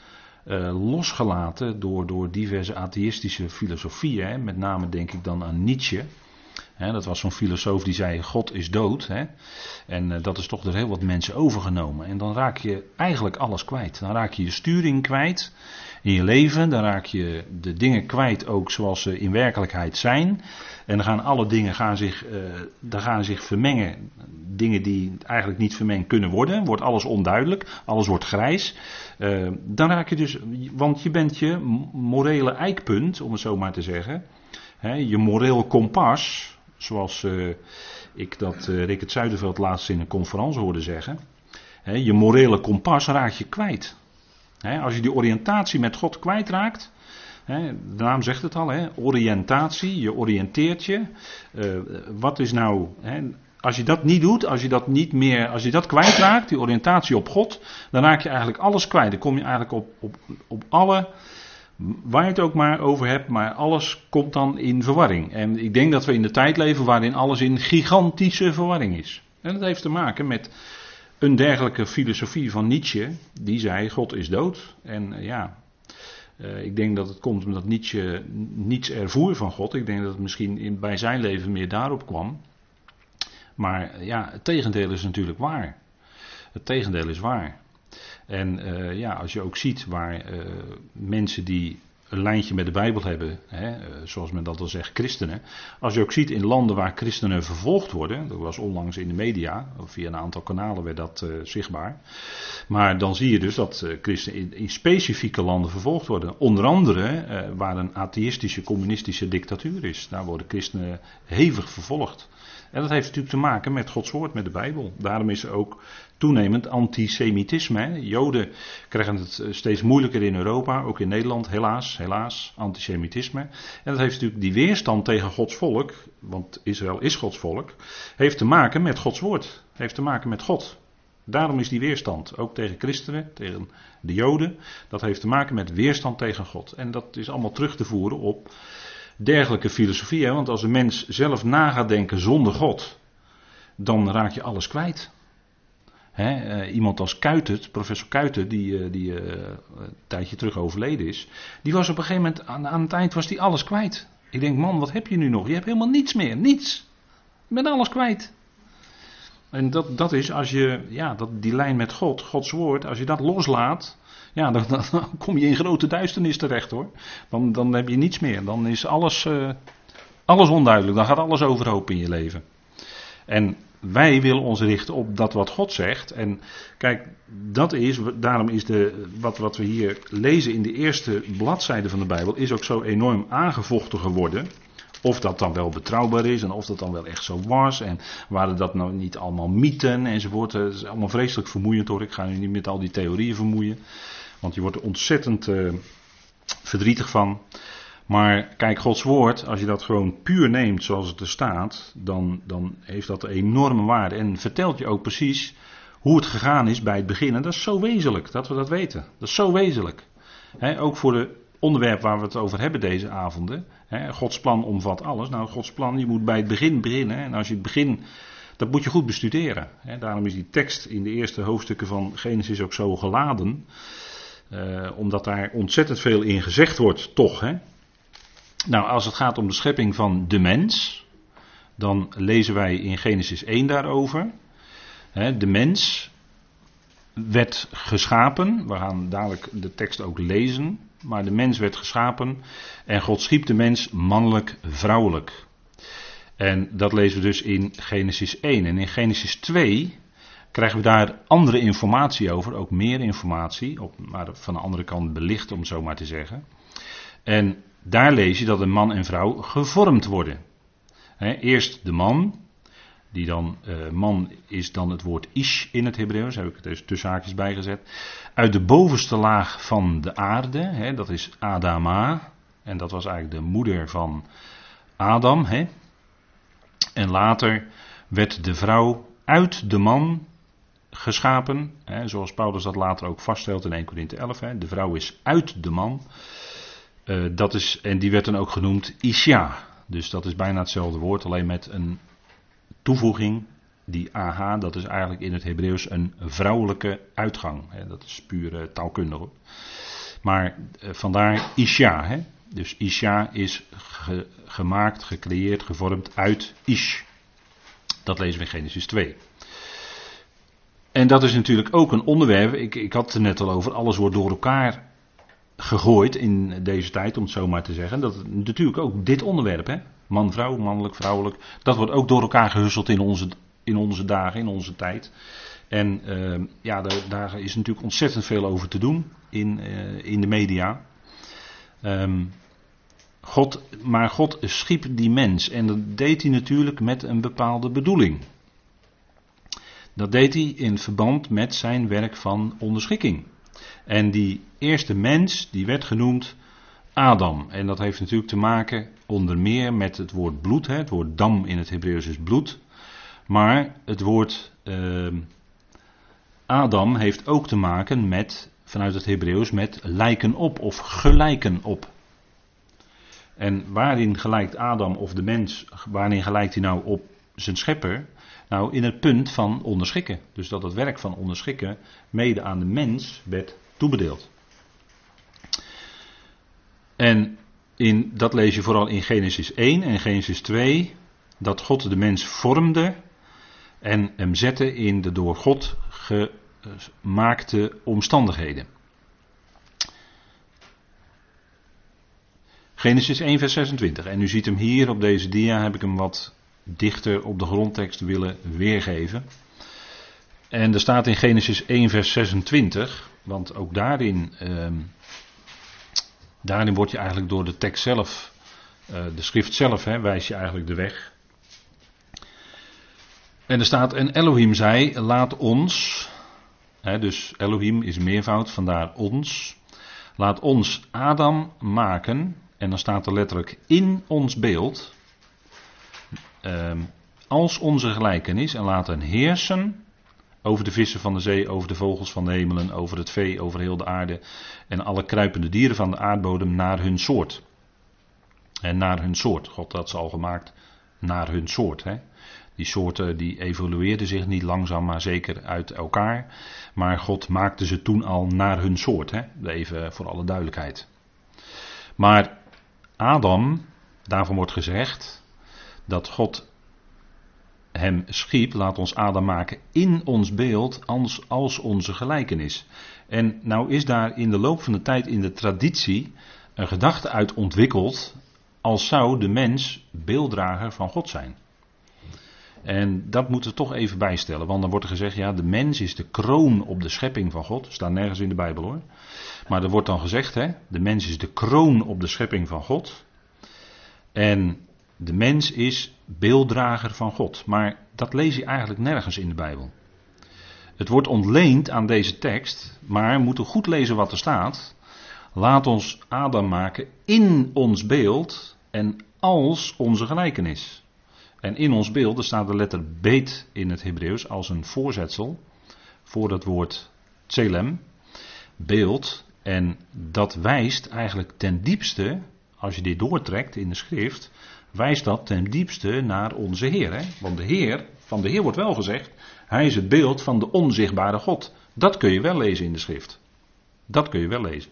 A: uh, losgelaten door, door diverse atheïstische filosofieën. Met name denk ik dan aan Nietzsche. Hè, dat was zo'n filosoof die zei: God is dood. Hè. En uh, dat is toch door heel wat mensen overgenomen. En dan raak je eigenlijk alles kwijt. Dan raak je je sturing kwijt in je leven. Dan raak je de dingen kwijt ook zoals ze in werkelijkheid zijn. En dan gaan alle dingen gaan zich, uh, dan gaan zich vermengen. Dingen die eigenlijk niet vermengd kunnen worden. Wordt alles onduidelijk. Alles wordt grijs. Uh, dan raak je dus, want je bent je morele eikpunt, om het zo maar te zeggen. Hè, je moreel kompas, zoals uh, ik dat uh, Zuiderveld laatst in een conferentie hoorde zeggen. Hè, je morele kompas raak je kwijt. Als je die oriëntatie met God kwijtraakt, de naam zegt het al, oriëntatie, je oriënteert je. wat is nou, als je dat niet doet, als je dat niet meer, als je dat kwijtraakt, die oriëntatie op God, dan raak je eigenlijk alles kwijt. Dan kom je eigenlijk op, op, op alle, waar je het ook maar over hebt, maar alles komt dan in verwarring. En ik denk dat we in de tijd leven waarin alles in gigantische verwarring is. En dat heeft te maken met een dergelijke filosofie van Nietzsche, die zei: God is dood. En eh, ja, uh, ik denk dat het komt omdat Nietzsche niets ervoer van God. Ik denk dat het misschien in, bij zijn leven meer daarop kwam. Maar ja, het tegendeel is natuurlijk waar. Het tegendeel is waar. En ja, als je ook ziet waar mensen die een lijntje met de Bijbel hebben, hè, uh, zoals men dat wel zegt, christenen. Als je ook ziet in landen waar christenen vervolgd worden, dat was onlangs in de media, via een aantal kanalen werd dat zichtbaar. Maar dan zie je dus dat christenen in, in, specifieke landen vervolgd worden. Onder andere waar een atheïstische, communistische dictatuur is. Daar worden christenen hevig vervolgd. En dat heeft natuurlijk te maken met Gods woord, met de Bijbel. Daarom is er ook toenemend antisemitisme. Joden krijgen het eh, steeds moeilijker in Europa, ook in Nederland, helaas, helaas, antisemitisme. En dat heeft natuurlijk die weerstand tegen Gods volk, want Israël is Gods volk, heeft te maken met Gods woord. Heeft te maken met God. Daarom is die weerstand, ook tegen christenen, tegen de Joden, dat heeft te maken met weerstand tegen God. En dat is allemaal terug te voeren op dergelijke filosofie. Hè? Want als een mens zelf na gaat denken zonder God, dan raak je alles kwijt. Hè? Uh, iemand als Kuitert, professor Kuitert, die, uh, die uh, een tijdje terug overleden is, die was op een gegeven moment, aan, aan het eind was die alles kwijt. Ik denk, man, wat heb je nu nog? Je hebt helemaal niets meer, niets. Je bent alles kwijt. En dat, dat is als je, ja, dat, die lijn met God, Gods woord, als je dat loslaat, ja, dan, kom je in grote duisternis terecht hoor. Dan, dan heb je niets meer. Dan is alles, uh, alles onduidelijk. Dan gaat alles overhoop in je leven. En wij willen ons richten op dat wat God zegt. En kijk, dat is, daarom is de, wat, wat we hier lezen in de eerste bladzijde van de Bijbel, is ook zo enorm aangevochten geworden. Of dat dan wel betrouwbaar is en of dat dan wel echt zo was. En waren dat nou niet allemaal mythen enzovoort. Het is allemaal vreselijk vermoeiend hoor. Ik ga nu niet met al die theorieën vermoeien. Want je wordt er ontzettend uh, verdrietig van. Maar kijk, Gods woord, als je dat gewoon puur neemt zoals het er staat, dan, dan heeft dat een enorme waarde. En vertelt je ook precies hoe het gegaan is bij het begin. En dat is zo wezenlijk dat we dat weten. Dat is zo wezenlijk. ook voor het onderwerp waar we het over hebben deze avonden. Gods plan omvat alles. Nou, Gods plan, je moet bij het begin beginnen. En als je het begin, dat moet je goed bestuderen. daarom is die tekst in de eerste hoofdstukken van Genesis ook zo geladen. Uh, omdat daar ontzettend veel in gezegd wordt, toch. Hè? Nou, als het gaat om de schepping van de mens, dan lezen wij in Genesis 1 daarover. Hè, de mens werd geschapen. We gaan dadelijk de tekst ook lezen. Maar de mens werd geschapen en God schiep de mens mannelijk, vrouwelijk. En dat lezen we dus in Genesis 1. En in Genesis 2 krijgen we daar andere informatie over, ook meer informatie, op, maar van de andere kant belicht om zo maar te zeggen. En daar lees je dat een man en vrouw gevormd worden. eerst de man, die dan, uh, man is dan het woord ish in het Hebreeuws, heb ik het dus tussen haakjes bijgezet. Uit de bovenste laag van de aarde, dat is Adama, en dat was eigenlijk de moeder van Adam. En later werd de vrouw uit de man geschapen, hè, zoals Paulus dat later ook vaststelt in 1 Corinthië 11. Hè, de vrouw is uit de man. Uh, dat is, en die werd dan ook genoemd Isha. Dus dat is bijna hetzelfde woord, alleen met een toevoeging. Die aha, dat is eigenlijk in het Hebreeuws een vrouwelijke uitgang. Dat is puur taalkundig. Maar uh, vandaar Isha. Hè. Dus Isha is ge, gemaakt, gecreëerd, gevormd uit Ish. Dat lezen we in Genesis 2. En dat is natuurlijk ook een onderwerp, ik, ik had het er net al over, alles wordt door elkaar gegooid in deze tijd, om het zo maar te zeggen. Dat natuurlijk ook dit onderwerp, hè? Man, vrouw, mannelijk, vrouwelijk, dat wordt ook door elkaar gehusseld in onze, in onze dagen, in onze tijd. En uh, ja, daar, is natuurlijk ontzettend veel over te doen in, uh, in de media. Um, God, maar God schiep die mens en dat deed hij natuurlijk met een bepaalde bedoeling. Dat deed hij in verband met zijn werk van onderschikking. En die eerste mens, die werd genoemd Adam. En dat heeft natuurlijk te maken onder meer met het woord bloed. Hè. Het woord dam in het Hebreeuws is bloed. Maar het woord uh, Adam heeft ook te maken met, vanuit het Hebreeuws, met lijken op of gelijken op. En waarin gelijkt Adam of de mens, waarin gelijkt hij nou op zijn schepper? Nou, in het punt van onderschikken. Dus dat het werk van onderschikken mede aan de mens werd toebedeeld. En in, dat lees je vooral in Genesis 1 en Genesis 2, dat God de mens vormde en hem zette in de door God gemaakte omstandigheden. Genesis 1, vers 26. En u ziet hem hier op deze dia, heb ik hem wat dichter op de grondtekst willen weergeven. En er staat in Genesis 1, vers 26, want ook daarin, eh, daarin word je eigenlijk door de tekst zelf, uh, de schrift zelf, hè, wijs je eigenlijk de weg. En er staat, en Elohim zei, laat ons, hè, dus Elohim is meervoud, vandaar ons, laat ons Adam maken, en dan staat er letterlijk in ons beeld, Ehm, als onze gelijkenis en laten heersen over de vissen van de zee, over de vogels van de hemelen, over het vee, over heel de aarde en alle kruipende dieren van de aardbodem naar hun soort. En naar hun soort. God had ze al gemaakt naar hun soort. Hè? Die soorten die evolueerden zich niet langzaam maar zeker uit elkaar. Maar God maakte ze toen al naar hun soort. Hè? Even voor alle duidelijkheid. Maar Adam, daarvan wordt gezegd, dat God hem schiep, laat ons Adam maken in ons beeld als, als onze gelijkenis. En nou is daar in de loop van de tijd in de traditie een gedachte uit ontwikkeld als zou de mens beelddrager van God zijn. En dat moeten we toch even bijstellen, want dan wordt er gezegd, ja, de mens is de kroon op de schepping van God. Staat nergens in de Bijbel hoor. Maar er wordt dan gezegd, hè, de mens is de kroon op de schepping van God. En de mens is beelddrager van God. Maar dat lees je eigenlijk nergens in de Bijbel. Het wordt ontleend aan deze tekst, maar we moeten goed lezen wat er staat. Laat ons Adam maken in ons beeld en als onze gelijkenis. En in ons beeld, er staat de letter beet in het Hebreeuws als een voorzetsel voor dat woord tselem, beeld. En dat wijst eigenlijk ten diepste, als je dit doortrekt in de schrift, wijst dat ten diepste naar onze Heer. Hè? Want de Heer, van de Heer wordt wel gezegd, hij is het beeld van de onzichtbare God. Dat kun je wel lezen in de schrift. Dat kun je wel lezen.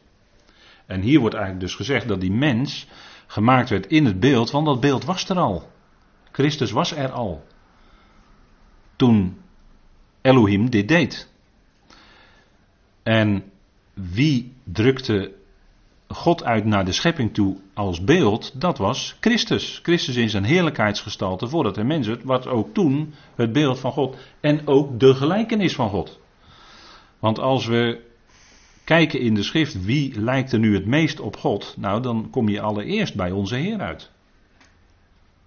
A: En hier wordt eigenlijk dus gezegd dat die mens gemaakt werd in het beeld, want dat beeld was er al. Christus was er al. Toen Elohim dit deed. En wie drukte God uit naar de schepping toe als beeld? Dat was Christus. Christus in zijn heerlijkheidsgestalte voordat hij mens werd, was ook toen het beeld van God en ook de gelijkenis van God. Want als we kijken in de schrift wie lijkt er nu het meest op God, nou dan kom je allereerst bij onze Heer uit.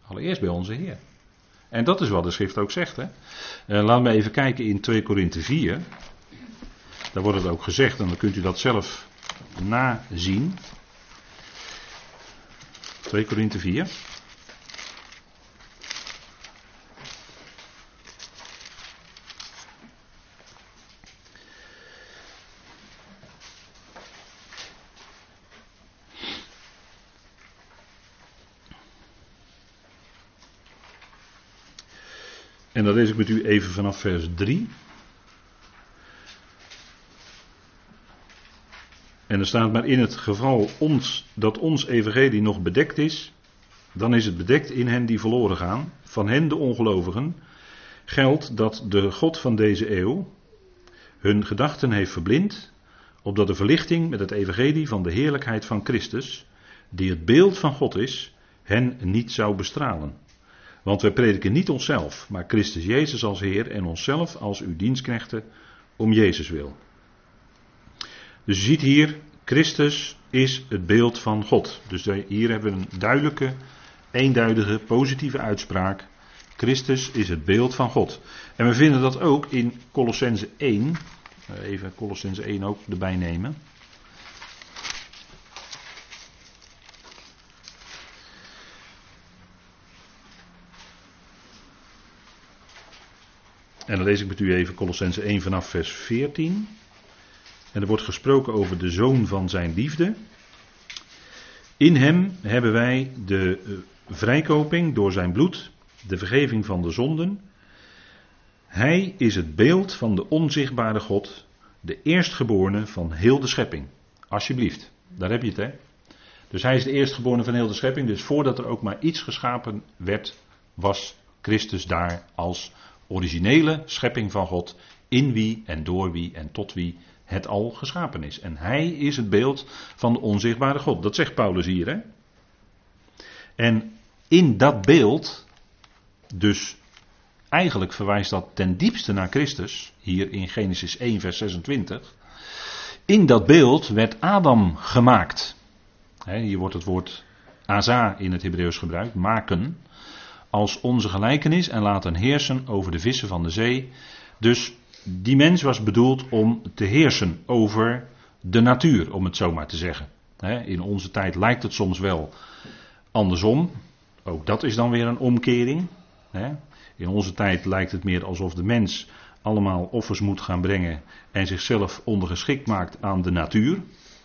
A: Allereerst bij onze Heer. En dat is wat de schrift ook zegt. Hè? Uh, laten we even kijken in 2 Korinthe 4. Daar wordt het ook gezegd en dan kunt u dat zelf nazien. 2 Korinthe 4. En dat lees ik met u even vanaf vers 3. En er staat maar in het geval ons, dat ons evangelie nog bedekt is, dan is het bedekt in hen die verloren gaan, van hen de ongelovigen, geldt dat de God van deze eeuw hun gedachten heeft verblind, opdat de verlichting met het evangelie van de heerlijkheid van Christus, die het beeld van God is, hen niet zou bestralen. Want wij prediken niet onszelf, maar Christus Jezus als Heer en onszelf als uw dienstknechten om Jezus wil. Dus je ziet hier, Christus is het beeld van God. Dus hier hebben we een duidelijke, eenduidige, positieve uitspraak. Christus is het beeld van God. En we vinden dat ook in Colossense 1. Even Colossense 1 ook erbij nemen. En dan lees ik met u even Colossense 1 vanaf vers 14. En er wordt gesproken over de zoon van zijn liefde. In hem hebben wij de eh, vrijkoping door zijn bloed, de vergeving van de zonden. Hij is het beeld van de onzichtbare God, de eerstgeborene van heel de schepping. Alsjeblieft, daar heb je het hè. Dus hij is de eerstgeborene van heel de schepping. Dus voordat er ook maar iets geschapen werd, was Christus daar als originele schepping van God, in wie en door wie en tot wie het al geschapen is. En hij is het beeld van de onzichtbare God. Dat zegt Paulus hier. Hè? En in dat beeld, dus eigenlijk verwijst dat ten diepste naar Christus, hier in Genesis 1, vers 26. In dat beeld werd Adam gemaakt. hier wordt het woord Aza in het Hebreeuws gebruikt, maken als onze gelijkenis en laten heersen over de vissen van de zee. Dus die mens was bedoeld om te heersen over de natuur, om het zo maar te zeggen. In onze tijd lijkt het soms wel andersom. Ook dat is dan weer een omkering. In onze tijd lijkt het meer alsof de mens allemaal offers moet gaan brengen en zichzelf ondergeschikt maakt aan de natuur.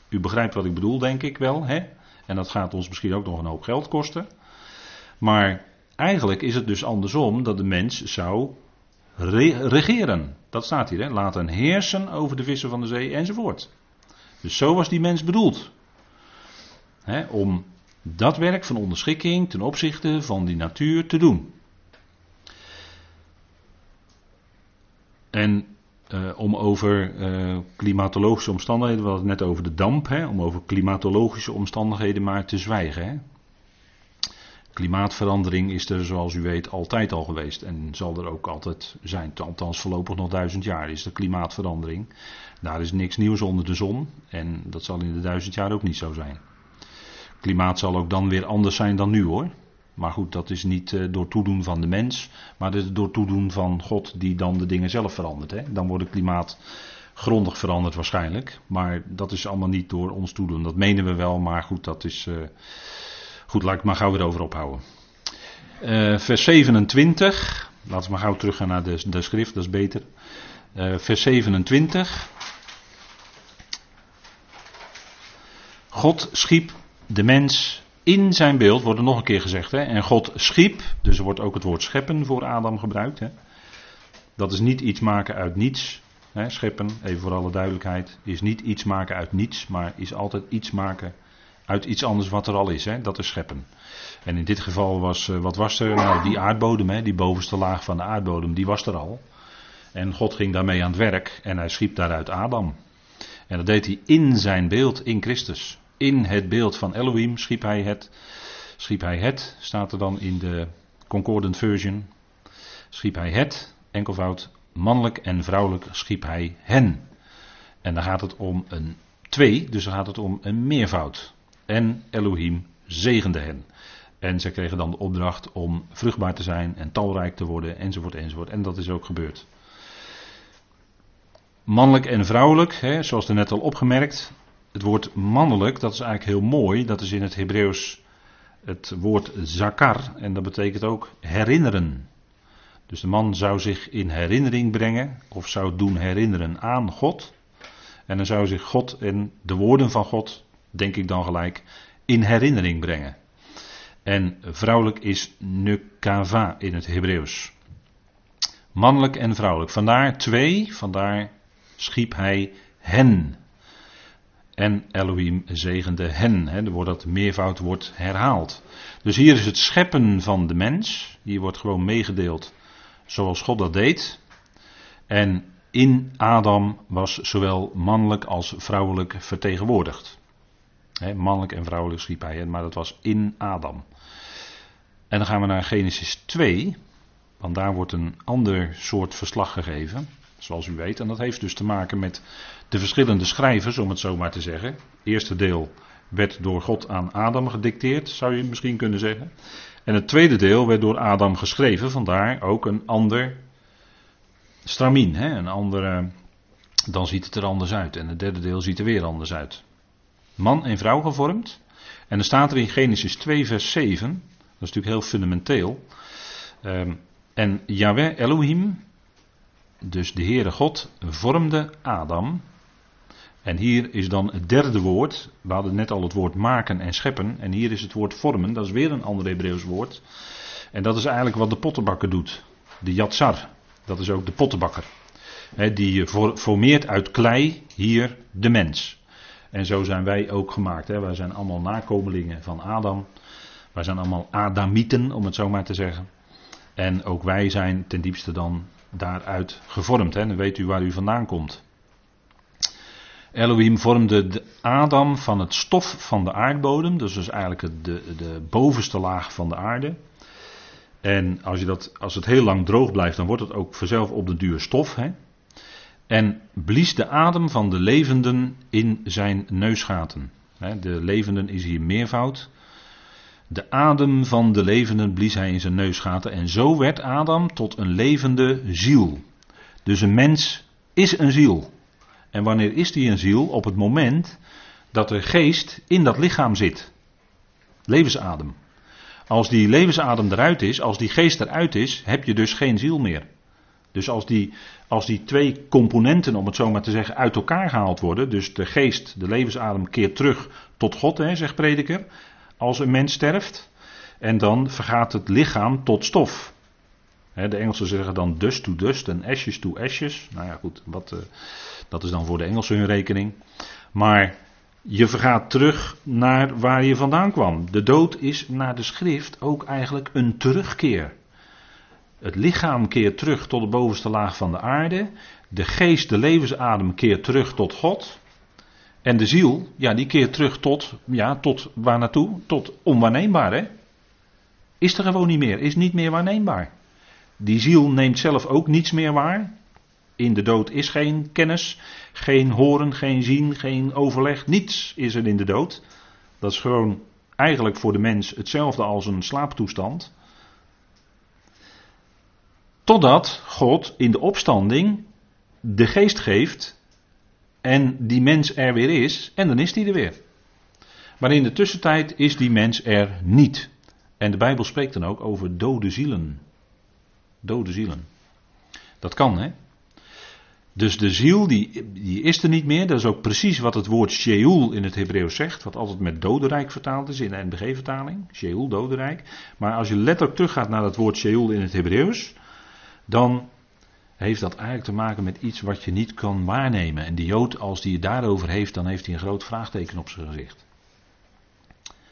A: U begrijpt wat ik bedoel, denk ik wel. Hè? En dat gaat ons misschien ook nog een hoop geld kosten. Maar Eigenlijk is het dus andersom dat de mens zou regeren. Dat staat hier, hè? laten heersen over de vissen van de zee enzovoort. Dus zo was die mens bedoeld. Hè? Om dat werk van onderschikking ten opzichte van die natuur te doen. En uh, om over uh, klimatologische omstandigheden, we hadden het net over de damp, hè, om over klimatologische omstandigheden maar te zwijgen. Hè. Klimaatverandering is er, zoals u weet, altijd al geweest en zal er ook altijd zijn. Althans, voorlopig nog duizend jaar is de klimaatverandering. Daar is niks nieuws onder de zon en dat zal in de duizend jaar ook niet zo zijn. Klimaat zal ook dan weer anders zijn dan nu hoor. Maar goed, dat is niet uh, door toedoen van de mens, maar dat is door toedoen van God die dan de dingen zelf verandert. Hè? Dan wordt het klimaat grondig veranderd waarschijnlijk. Maar dat is allemaal niet door ons toedoen. Dat menen we wel, maar goed, dat is. Uh, Goed, laat ik maar gauw weer over ophouden. Uh, vers 27. Laten we maar gauw teruggaan naar de, de schrift, dat is beter. Uh, vers 27. God schiep de mens in zijn beeld, wordt er nog een keer gezegd. Hè? En God schiep, dus er wordt ook het woord scheppen voor Adam gebruikt. Hè? Dat is niet iets maken uit niets. hè, scheppen, even voor alle duidelijkheid, is niet iets maken uit niets, maar is altijd iets maken uit iets anders wat er al is. Hè, dat is scheppen. En in dit geval was, eh, wat was er? Nou, die aardbodem, hè, die bovenste laag van de aardbodem, die was er al. En God ging daarmee aan het werk en hij schiep daaruit Adam. En dat deed hij in zijn beeld, in Christus. In het beeld van Elohim schiep hij het. Schiep hij het, staat er dan in de Concordant Version. Schiep hij het, enkelvoud, mannelijk en vrouwelijk schiep hij hen. En dan gaat het om een twee, dus dan gaat het om een meervoud. En Elohim zegende hen. En zij kregen dan de opdracht om vruchtbaar te zijn en talrijk te worden, enzovoort, enzovoort. En dat is ook gebeurd. Mannelijk en vrouwelijk, hè, zoals er net al opgemerkt. Het woord mannelijk, dat is eigenlijk heel mooi. Dat is in het Hebreeuws het woord zakar. En dat betekent ook herinneren. Dus de man zou zich in herinnering brengen, of zou doen herinneren aan God. En dan zou zich God en de woorden van God, denk ik dan gelijk, in herinnering brengen. En vrouwelijk is nukava in het Hebreeuws. Mannelijk en vrouwelijk. Vandaar twee, vandaar schiep hij hen. En Elohim zegende hen. Hè, wordt dat meervoud wordt herhaald. Dus hier is het scheppen van de mens. Hier wordt gewoon meegedeeld zoals God dat deed. En in Adam was zowel mannelijk als vrouwelijk vertegenwoordigd. Mannelijk en vrouwelijk schiep hij, maar dat was in Adam. En dan gaan we naar Genesis 2, want daar wordt een ander soort verslag gegeven, zoals u weet. En dat heeft dus te maken met de verschillende schrijvers, om het zo maar te zeggen. Het eerste deel werd door God aan Adam gedicteerd, zou je misschien kunnen zeggen. En het tweede deel werd door Adam geschreven, vandaar ook een ander stramien, een andere, dan ziet het er anders uit. En het derde deel ziet er weer anders uit. Man en vrouw gevormd. En dan staat er in Genesis 2, vers 7, dat is natuurlijk heel fundamenteel. Um, en Yahweh Elohim, dus de Heere God, vormde Adam en hier is dan het derde woord. We hadden net al het woord maken en scheppen. En hier is het woord vormen. Dat is weer een ander Hebreeuws woord. En dat is eigenlijk wat de pottenbakker doet. De yatsar. Dat is ook de pottenbakker. die formeert uit klei hier de mens. En zo zijn wij ook gemaakt. Wij zijn allemaal nakomelingen van Adam. Wij zijn allemaal Adamieten, om het zo maar te zeggen. En ook wij zijn ten diepste dan daaruit gevormd. Dan weet u waar u vandaan komt. Elohim vormde de Adam van het stof van de aardbodem. Dus, dus eigenlijk de, de bovenste laag van de aarde. En als, je dat, als het heel lang droog blijft, dan wordt het ook vanzelf op de duur stof. Hè? En blies de adem van de levenden in zijn neusgaten. De levenden is hier meervoud. De adem van de levenden blies hij in zijn neusgaten. En zo werd Adam tot een levende ziel. Dus een mens is een ziel. En wanneer is die een ziel? Op het moment dat de geest in dat lichaam zit. Levensadem. Als die levensadem eruit is, als die geest eruit is, heb je dus geen ziel meer. Dus als die, als die twee componenten, om het zo maar te zeggen, uit elkaar gehaald worden, dus de geest, de levensadem keert terug tot God, hè, zegt prediker, als een mens sterft, en dan vergaat het lichaam tot stof. De Engelsen zeggen dan dust to dust en ashes to ashes. Nou ja, goed, wat, uh, dat is dan voor de Engelsen hun rekening. Maar je vergaat terug naar waar je vandaan kwam. De dood is naar de schrift ook eigenlijk een terugkeer. Het lichaam keert terug tot de bovenste laag van de aarde. De geest, de levensadem keert terug tot God. En de ziel, ja, die keert terug tot, ja, tot waar naartoe? Tot onwaarneembaar, hè? Is er gewoon niet meer, is niet meer waarneembaar. Die ziel neemt zelf ook niets meer waar. In de dood is geen kennis, geen horen, geen zien, geen overleg. Niets is er in de dood. Dat is gewoon eigenlijk voor de mens hetzelfde als een slaaptoestand. Totdat God in de opstanding de geest geeft en die mens er weer is en dan is die er weer. Maar in de tussentijd is die mens er niet. En de Bijbel spreekt dan ook over dode zielen. Dode zielen. Dat kan, hè? Dus de ziel, die, die is er niet meer. Dat is ook precies wat het woord Sheol in het Hebreeuws zegt. Wat altijd met dodenrijk vertaald is in de NBG-vertaling. Sheol, dodenrijk. Maar als je letterlijk teruggaat naar het woord Sheol in het Hebreeuws. Dan heeft dat eigenlijk te maken met iets wat je niet kan waarnemen. En die Jood, als die het daarover heeft, dan heeft hij een groot vraagteken op zijn gezicht.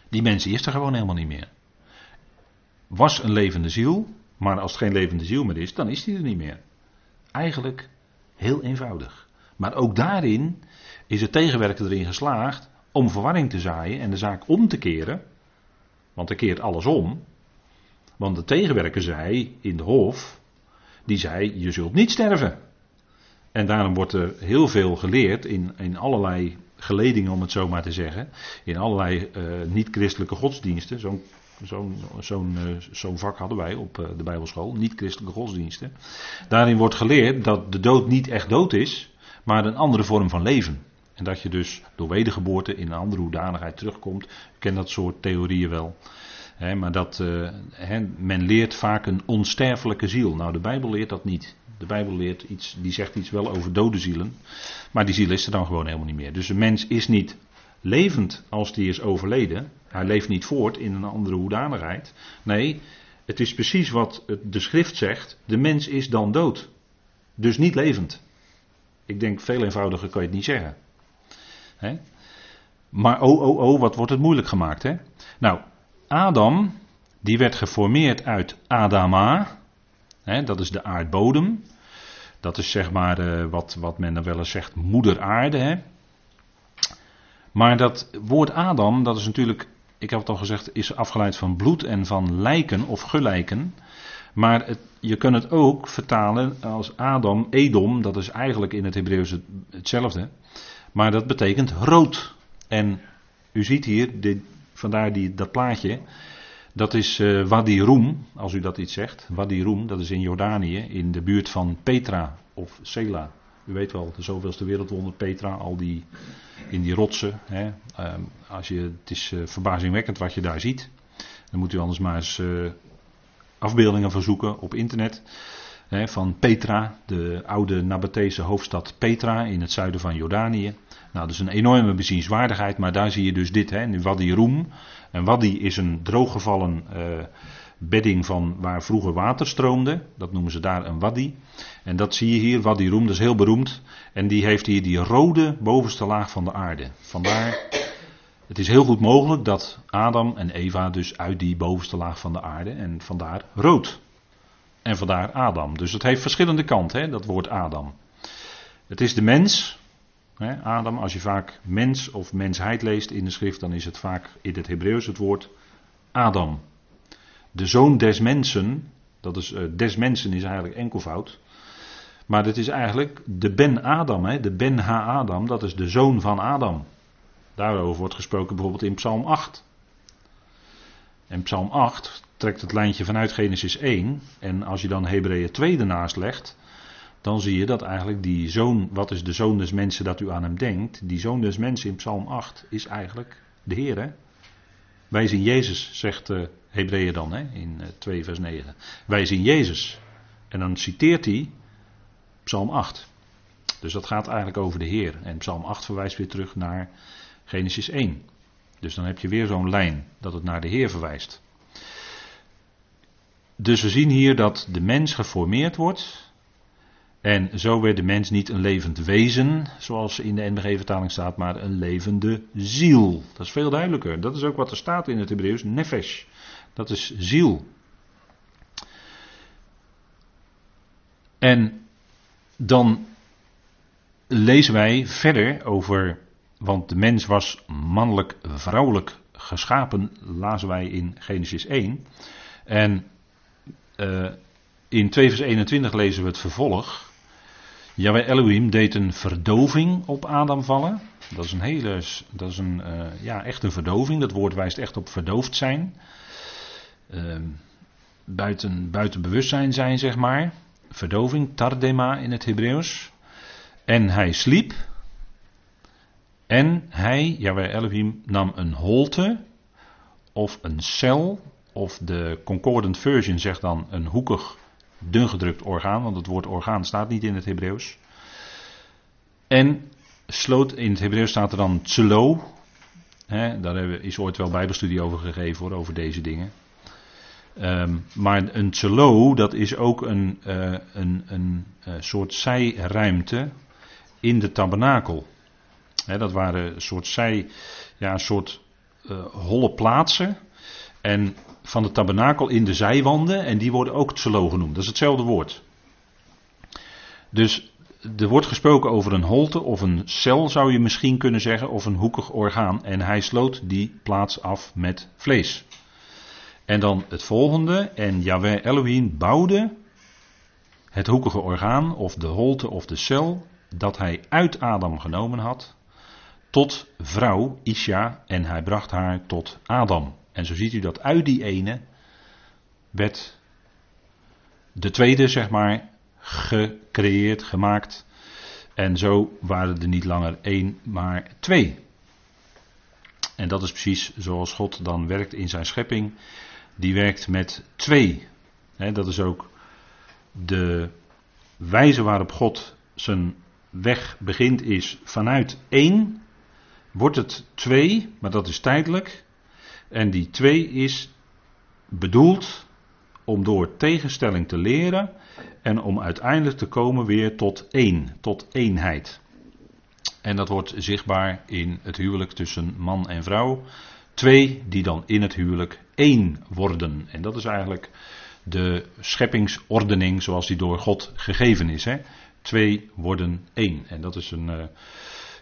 A: Die mensen is er gewoon helemaal niet meer. Was een levende ziel, maar als het geen levende ziel meer is, dan is die er niet meer. Eigenlijk heel eenvoudig. Maar ook daarin is het tegenwerker erin geslaagd om verwarring te zaaien en de zaak om te keren. Want er keert alles om. Want de tegenwerker zei in de hof, die zei, je zult niet sterven. En daarom wordt er heel veel geleerd in, in allerlei geledingen, om het zo maar te zeggen. In allerlei uh, niet-christelijke godsdiensten. Zo'n zo'n zo'n zo'n vak hadden wij op uh, de Bijbelschool, niet-christelijke godsdiensten. Daarin wordt geleerd dat de dood niet echt dood is, maar een andere vorm van leven. En dat je dus door wedergeboorte in een andere hoedanigheid terugkomt. Ik ken dat soort theorieën wel. Maar dat uh, men leert vaak een onsterfelijke ziel. Nou, de Bijbel leert dat niet. De Bijbel leert iets, die zegt iets wel over dode zielen. Maar die ziel is er dan gewoon helemaal niet meer. Dus een mens is niet levend als die is overleden. Hij leeft niet voort in een andere hoedanigheid. Nee, het is precies wat de schrift zegt. De mens is dan dood. Dus niet levend. Ik denk veel eenvoudiger kan je het niet zeggen. Maar oh, oh, oh, wat wordt het moeilijk gemaakt, hè? Nou, Adam, die werd geformeerd uit Adama. Hè, dat is de aardbodem. Dat is zeg maar uh, wat, wat men dan wel eens zegt moeder aarde. Hè? Maar dat woord Adam, dat is natuurlijk, ik heb het al gezegd, is afgeleid van bloed en van lijken of gelijken. Maar je kunt het ook vertalen als Adam, Edom, dat is eigenlijk in het Hebreeuws hetzelfde. Maar dat betekent rood. En u ziet hier, dit, vandaar die, dat plaatje. Dat is uh, Wadi Rum, als u dat iets zegt. Wadi Rum, dat is in Jordanië, in de buurt van Petra of Sela. U weet wel, de zoveelste wereldwonder Petra, al die in die rotsen. Hè. Uh, als je, het is uh, verbazingwekkend wat je daar ziet. Dan moet u anders maar eens uh, afbeeldingen verzoeken op internet. Hè, van Petra, de oude Nabatese hoofdstad Petra in het zuiden van Jordanië. Nou, dat is een enorme bezienswaardigheid, maar daar zie je dus dit, hè, Wadi Rum. En Wadi is een drooggevallen uh, bedding van waar vroeger water stroomde. Dat noemen ze daar een Wadi. En dat zie je hier, Wadi Rum, dat is heel beroemd. En die heeft hier die rode bovenste laag van de aarde. Vandaar, het is heel goed mogelijk dat Adam en Eva dus uit die bovenste laag van de aarde en vandaar rood. En vandaar Adam. Dus het heeft verschillende kanten, hè, dat woord Adam. Het is de mens, Adam, als je vaak mens of mensheid leest in de schrift, dan is het vaak in het Hebreeuws het woord Adam. De zoon des mensen, dat is, uh, des mensen is eigenlijk enkelvoud. Maar dat is eigenlijk de Ben Adam, de Ben Ha Adam, dat is de zoon van Adam. Daarover wordt gesproken bijvoorbeeld in Psalm 8. En Psalm 8 trekt het lijntje vanuit Genesis 1. En als je dan Hebreeën 2 ernaast legt, dan zie je dat eigenlijk die zoon, wat is de zoon des mensen dat u aan hem denkt, die zoon des mensen in Psalm 8 is eigenlijk de Heer. Wij zien Jezus, zegt uh, Hebreeën dan hè, in uh, 2 vers 9. Wij zien Jezus. En dan citeert hij Psalm 8. Dus dat gaat eigenlijk over de Heer. En Psalm 8 verwijst weer terug naar Genesis 1. Dus dan heb je weer zo'n lijn dat het naar de Heer verwijst. Dus we zien hier dat de mens geformeerd wordt en zo werd de mens niet een levend wezen, zoals in de NBG-vertaling staat, maar een levende ziel. Dat is veel duidelijker. Dat is ook wat er staat in het Hebreeuws, nefesh. Dat is ziel. En dan lezen wij verder over, want de mens was mannelijk-vrouwelijk geschapen, lazen wij in Genesis 1. En uh, in 2 vers 21 lezen we het vervolg. Yahweh Elohim deed een verdoving op Adam vallen. Dat is een hele, dat is een, uh, ja, echt een verdoving. Dat woord wijst echt op verdoofd zijn. Uh, buiten, buiten bewustzijn zijn, zeg maar. Verdoving, tardema in het Hebreeuws. En hij sliep. En hij, Yahweh Elohim, nam een holte of een cel. Of de Concordant Version zegt dan een hoekig dun orgaan, want het woord orgaan staat niet in het Hebreeuws. En sloot, in het Hebreeuws staat er dan tselo. daar is ooit wel bijbelstudie over gegeven hoor, over deze dingen. Ehm, maar een tselo, dat is ook een, uh, een, een uh, soort zijruimte in de tabernakel. dat waren een soort zij, ja, een soort uh, holle plaatsen. En van de tabernakel in de zijwanden. En die worden ook tselo genoemd. Dat is hetzelfde woord. Dus er wordt gesproken over een holte of een cel zou je misschien kunnen zeggen. Of een hoekig orgaan. En hij sloot die plaats af met vlees. En dan het volgende. En Yahweh Elohim bouwde het hoekige orgaan of de holte of de cel dat hij uit Adam genomen had tot vrouw Isha en hij bracht haar tot Adam. En zo ziet u dat uit die ene werd de tweede, zeg maar, gecreëerd, gemaakt. En zo waren er niet langer één, maar twee. En dat is precies zoals God dan werkt in zijn schepping. Die werkt met twee. dat is ook de wijze waarop God zijn weg begint, is vanuit één. Wordt het twee, maar dat is tijdelijk. En die twee is bedoeld om door tegenstelling te leren en om uiteindelijk te komen weer tot één, tot eenheid. En dat wordt zichtbaar in het huwelijk tussen man en vrouw. Twee die dan in het huwelijk één worden. En dat is eigenlijk de scheppingsordening zoals die door God gegeven is. Hè? Twee worden één. En dat is een, uh,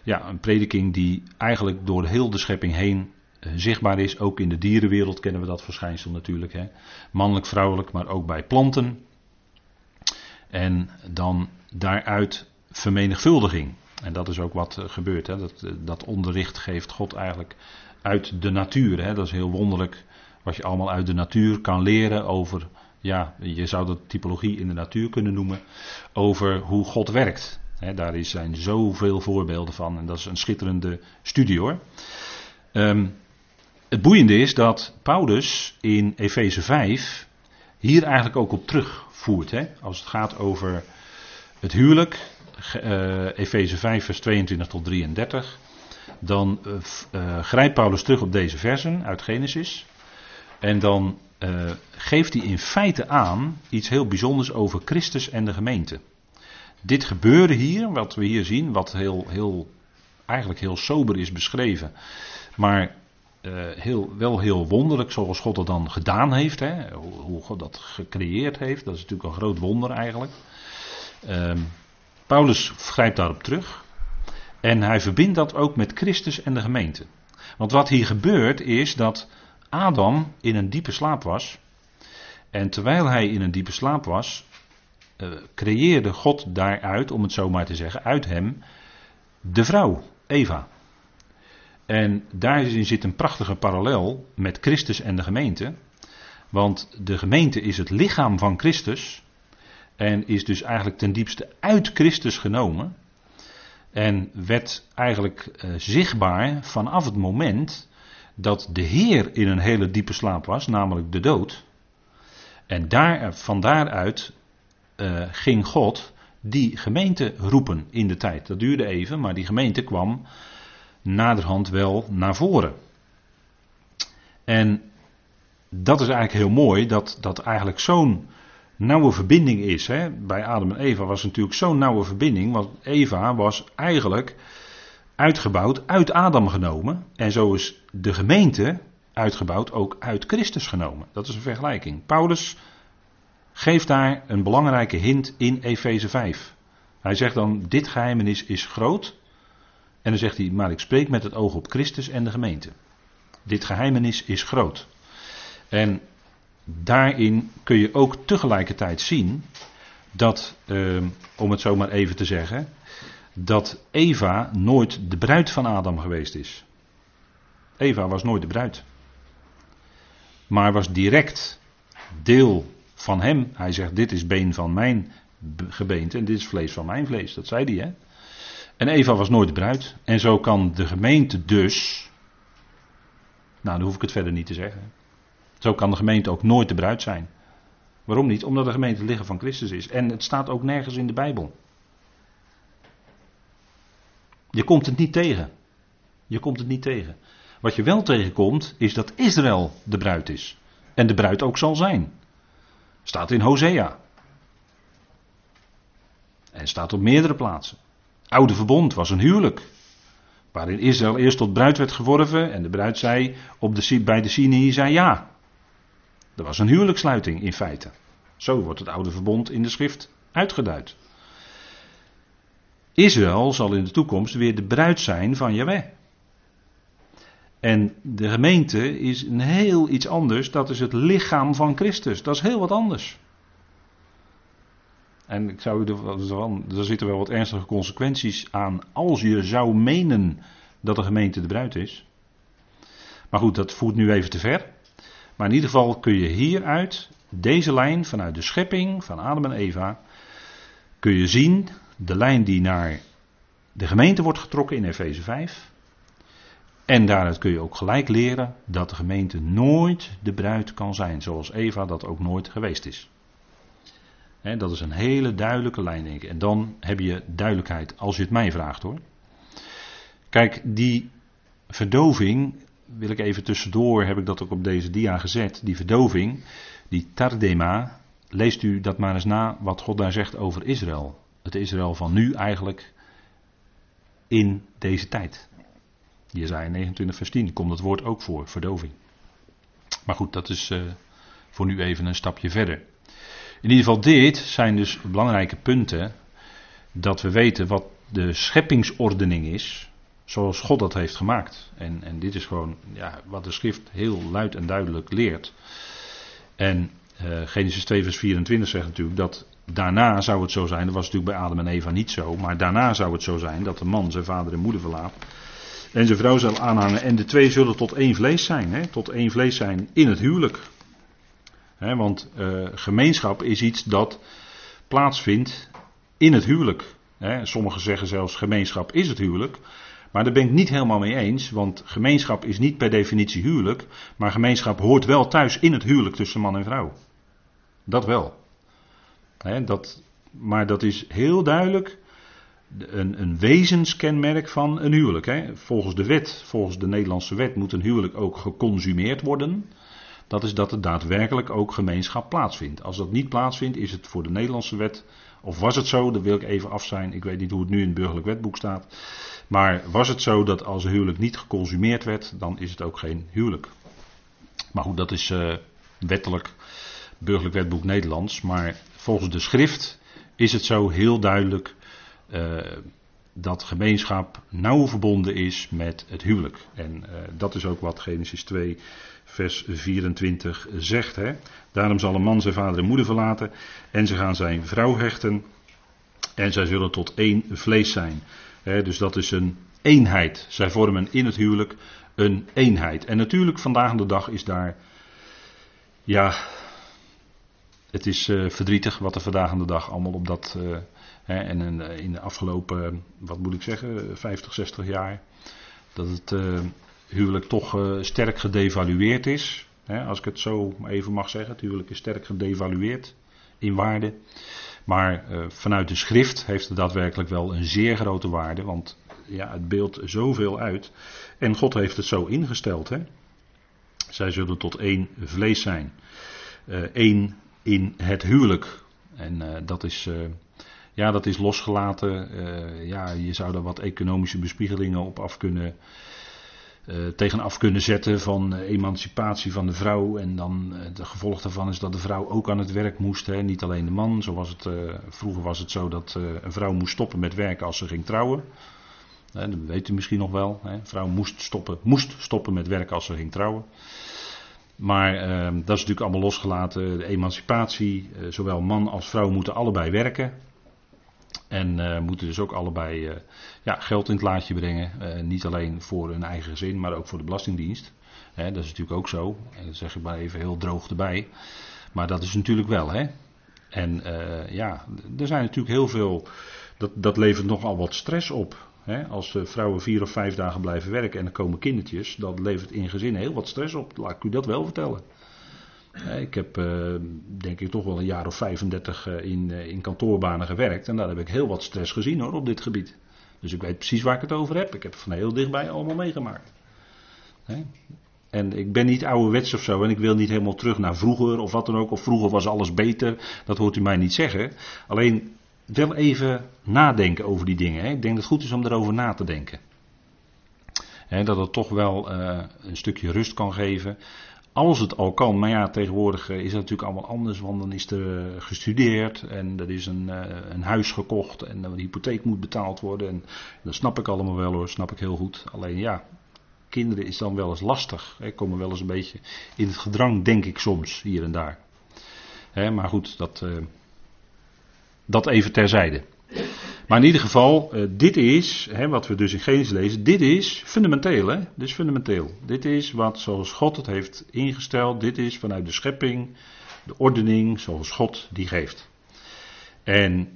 A: ja, een prediking die eigenlijk door heel de schepping heen zichtbaar is. Ook in de dierenwereld kennen we dat verschijnsel natuurlijk. Hè? Mannelijk, vrouwelijk, maar ook bij planten. En dan daaruit vermenigvuldiging. En dat is ook wat uh, gebeurt. Hè? Dat, dat onderricht geeft God eigenlijk uit de natuur. Hè? Dat is heel wonderlijk wat je allemaal uit de natuur kan leren over, ja, je zou dat typologie in de natuur kunnen noemen, over hoe God werkt. He, daar zijn zoveel voorbeelden van en dat is een schitterende studie hoor. Um, het boeiende is dat Paulus in Efeze 5 hier eigenlijk ook op terugvoert. Hè? Als het gaat over het huwelijk, uh, Efeze 5 vers 22 tot 33 dan uh, grijpt Paulus terug op deze versen uit Genesis. En dan geeft hij in feite aan iets heel bijzonders over Christus en de gemeente. Dit gebeurde hier, wat we hier zien, wat heel, heel, eigenlijk heel sober is beschreven, maar heel, wel heel wonderlijk zoals God het dan gedaan heeft, hè, hoe God dat gecreëerd heeft, dat is natuurlijk een groot wonder eigenlijk. Uh, Paulus grijpt daarop terug en hij verbindt dat ook met Christus en de gemeente. Want wat hier gebeurt is dat Adam in een diepe slaap was. En terwijl hij in een diepe slaap was, uh, creëerde God daaruit, om het zo maar te zeggen, uit hem de vrouw, Eva. En daarin zit een prachtige parallel met Christus en de gemeente. Want de gemeente is het lichaam van Christus. En is dus eigenlijk ten diepste uit Christus genomen. En werd eigenlijk uh, zichtbaar vanaf het moment dat de Heer in een hele diepe slaap was, namelijk de dood. En daar, van daaruit uh, ging God die gemeente roepen in de tijd. Dat duurde even, maar die gemeente kwam naderhand wel naar voren. En dat is eigenlijk heel mooi, dat, dat eigenlijk zo'n nauwe verbinding is. Hè? Bij Adam en Eva was natuurlijk zo'n nauwe verbinding, want Eva was eigenlijk uitgebouwd uit Adam genomen. En zo is de gemeente uitgebouwd ook uit Christus genomen. Dat is een vergelijking. Paulus geeft daar een belangrijke hint in Efeze 5. Hij zegt dan, dit geheimenis is groot. En dan zegt hij, maar ik spreek met het oog op Christus en de gemeente. Dit geheimenis is groot. En daarin kun je ook tegelijkertijd zien dat, eh, om het zo maar even te zeggen, dat Eva nooit de bruid van Adam geweest is. Eva was nooit de bruid. Maar was direct deel van hem. Hij zegt: Dit is been van mijn gebeente en dit is vlees van mijn vlees. Dat zei hij, hè? En Eva was nooit de bruid. En zo kan de gemeente dus. Nou, dan hoef ik het verder niet te zeggen. Zo kan de gemeente ook nooit de bruid zijn. Waarom niet? Omdat de gemeente het van Christus is. En het staat ook nergens in de Bijbel. Je komt het niet tegen. Je komt het niet tegen. Wat je wel tegenkomt, is dat Israël de bruid is. En de bruid ook zal zijn. Staat in Hosea. En staat op meerdere plaatsen. Oude verbond was een huwelijk. Waarin Israël eerst tot bruid werd geworven. En de bruid zei op de, bij de Sinai zei ja. Dat was een huwelijkssluiting in feite. Zo wordt het oude verbond in de schrift uitgeduid. Israël zal in de toekomst weer de bruid zijn van Yahweh. En de gemeente is een heel iets anders. Dat is het lichaam van Christus. Dat is heel wat anders. En ik zou er, er zitten wel wat ernstige consequenties aan als je zou menen dat de gemeente de bruid is. Maar goed, dat voert nu even te ver. Maar in ieder geval kun je hieruit, deze lijn vanuit de schepping van Adam en Eva, kun je zien de lijn die naar de gemeente wordt getrokken in Efeze 5. En daaruit kun je ook gelijk leren dat de gemeente nooit de bruid kan zijn, zoals Eva dat ook nooit geweest is. Dat is een hele duidelijke lijn, denk ik. En dan heb je duidelijkheid, als je het mij vraagt hoor. Kijk, die verdoving, wil ik even tussendoor, heb ik dat ook op deze dia gezet. Die verdoving, die tardema, leest u dat maar eens na wat God daar zegt over Israël. Het Israël van nu eigenlijk in deze tijd. Jezaja 29 vers 10 komt het woord ook voor, verdoving. Maar goed, dat is uh, voor nu even een stapje verder. In ieder geval dit zijn dus belangrijke punten dat we weten wat de scheppingsordening is, zoals God dat heeft gemaakt. En, en dit is gewoon ja, wat de schrift heel luid en duidelijk leert. En uh, Genesis 2 vers 24 zegt natuurlijk dat daarna zou het zo zijn, dat was natuurlijk bij Adam en Eva niet zo, maar daarna zou het zo zijn dat de man zijn vader en moeder verlaat en zijn vrouw zal aanhangen en de twee zullen tot één vlees zijn, hè, tot één vlees zijn in het huwelijk. Want uh, gemeenschap is iets dat plaatsvindt in het huwelijk. Sommigen zeggen zelfs gemeenschap is het huwelijk. Maar daar ben ik niet helemaal mee eens, want gemeenschap is niet per definitie huwelijk, maar gemeenschap hoort wel thuis in het huwelijk tussen man en vrouw. Dat wel dat, maar dat is heel duidelijk een, een wezenskenmerk van een huwelijk. Volgens de wet, volgens de Nederlandse wet, moet een huwelijk ook geconsumeerd worden. Dat is dat er daadwerkelijk ook gemeenschap plaatsvindt. Als dat niet plaatsvindt, is het voor de Nederlandse wet, of was het zo, dat wil ik even af zijn, ik weet niet hoe het nu in het burgerlijk wetboek staat. Maar was het zo dat als een huwelijk niet geconsumeerd werd, dan is het ook geen huwelijk. Maar goed, dat is uh, wettelijk burgerlijk wetboek Nederlands. Maar volgens de schrift is het zo heel duidelijk uh, dat gemeenschap nauw verbonden is met het huwelijk. En uh, dat is ook wat Genesis 2, vers 24 zegt. Hè? Daarom zal een man zijn vader en moeder verlaten en ze gaan zijn vrouw hechten en zij zullen tot één vlees zijn. dus dat is een eenheid. Zij vormen in het huwelijk een eenheid. En natuurlijk vandaag de dag is daar ja, het is uh, verdrietig wat er vandaag de dag allemaal op dat. Hè, en in de afgelopen, wat moet ik zeggen, 50, 60 jaar. Dat het huwelijk toch sterk gedevalueerd is. Als ik het zo even mag zeggen. Het huwelijk is sterk gedevalueerd in waarde. Maar vanuit de schrift heeft het daadwerkelijk wel een zeer grote waarde. Want ja, het beeldt zoveel uit. En God heeft het zo ingesteld. Hè. Zij zullen tot één vlees zijn. één in het huwelijk. En dat, is, ja, dat is losgelaten. Ja, je zou daar wat economische bespiegelingen op af kunnen, tegenaf kunnen zetten van emancipatie van de vrouw. En dan het gevolg daarvan is dat de vrouw ook aan het werk moest. Niet alleen de man. Zo was het, vroeger was het zo dat een vrouw moest stoppen met werken als ze ging trouwen. dat weet u misschien nog wel. Hè. Een vrouw moest stoppen, moest stoppen met werken als ze ging trouwen. Maar dat is natuurlijk allemaal losgelaten. De emancipatie, zowel man als vrouw moeten allebei werken. En uh, moeten dus ook allebei uh, ja, geld in het laadje brengen. niet alleen voor hun eigen gezin, maar ook voor de Belastingdienst. Hè, dat is natuurlijk ook zo. Dat zeg ik maar even heel droog erbij. Maar dat is natuurlijk wel. Hè? En ja, er zijn natuurlijk heel veel. Dat, dat levert nogal wat stress op als vrouwen vier of vijf dagen blijven werken en er komen kindertjes, dat levert in gezinnen heel wat stress op. Laat ik u dat wel vertellen. Ik heb uh, denk ik toch wel een jaar of 35 uh, in, in kantoorbanen gewerkt en daar heb ik heel wat stress gezien hoor op dit gebied. Dus ik weet precies waar ik het over heb. Ik heb het van heel dichtbij allemaal meegemaakt. En ik ben niet ouderwets of zo en ik wil niet helemaal terug naar vroeger of wat dan ook. Of vroeger was alles beter. Dat hoort u mij niet zeggen. Alleen wel even nadenken over die dingen. Ik denk dat het goed is om erover na te denken. dat het toch wel een stukje rust kan geven. Als het al kan, maar ja, tegenwoordig eh, is dat natuurlijk allemaal anders, want dan is er eh, gestudeerd en er is een, een huis gekocht en de hypotheek moet betaald worden. En dat snap ik allemaal wel hoor, snap ik heel goed. Alleen ja, kinderen is dan wel eens lastig. Hè, komen wel eens een beetje in het gedrang, denk ik soms, hier en daar. Hè, maar goed, dat, dat even terzijde. Maar in ieder geval, uh, dit is, hè, wat we dus in Genesis lezen, dit is fundamenteel. Hè? Dit is fundamenteel. Dit is wat zoals God het heeft ingesteld. Dit is vanuit de schepping, de ordening zoals God die geeft. En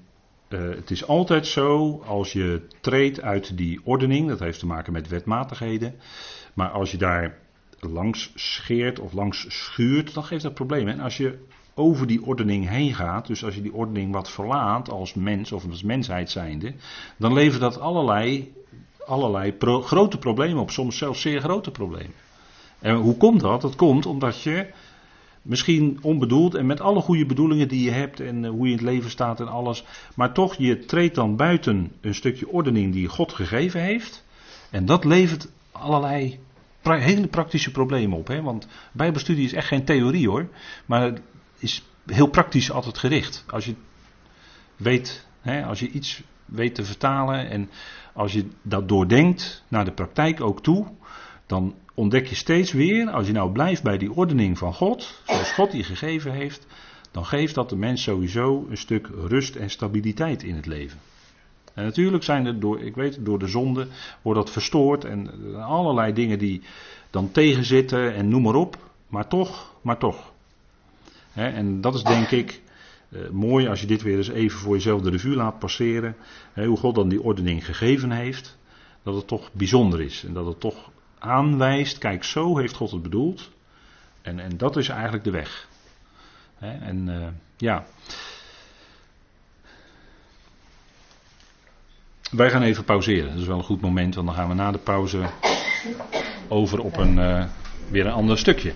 A: uh, het is altijd zo, als je treedt uit die ordening, dat heeft te maken met wetmatigheden, maar als je daar langs scheert of langs schuurt, dan geeft dat problemen. En als je over die ordening heen gaat, dus als je die ordening wat verlaat als mens of als mensheid zijnde, dan levert dat allerlei, allerlei grote problemen op, soms zelfs zeer grote problemen. En hoe komt dat? Dat komt omdat je Misschien onbedoeld en met alle goede bedoelingen die je hebt en eh, hoe je in het leven staat en alles. Maar toch, je treedt dan buiten een stukje ordening die God gegeven heeft. En dat levert allerlei hele praktische problemen op. Hè? Want Bijbelstudie is echt geen theorie hoor. Maar is heel praktisch altijd gericht. Als je weet, hè, als je iets weet te vertalen en als je dat doordenkt naar de praktijk ook toe. Dan ontdek je steeds weer, als je nou blijft bij die ordening van God, zoals God die gegeven heeft, dan geeft dat de mens sowieso een stuk rust en stabiliteit in het leven. En natuurlijk zijn er door, ik weet, door de zonde wordt dat verstoord en allerlei dingen die dan tegenzitten en noem maar op. Maar toch, maar toch. En dat is denk ik eh, mooi als je dit weer eens even voor jezelf de revue laat passeren. hoe God dan die ordening gegeven heeft. Dat het toch bijzonder is en dat het toch aanwijst, kijk zo heeft God het bedoeld. En, en dat is eigenlijk de weg. en uh, ja. Wij gaan even pauzeren. Dat is wel een goed moment, want dan gaan we na de pauze over op een, uh, weer een ander stukje.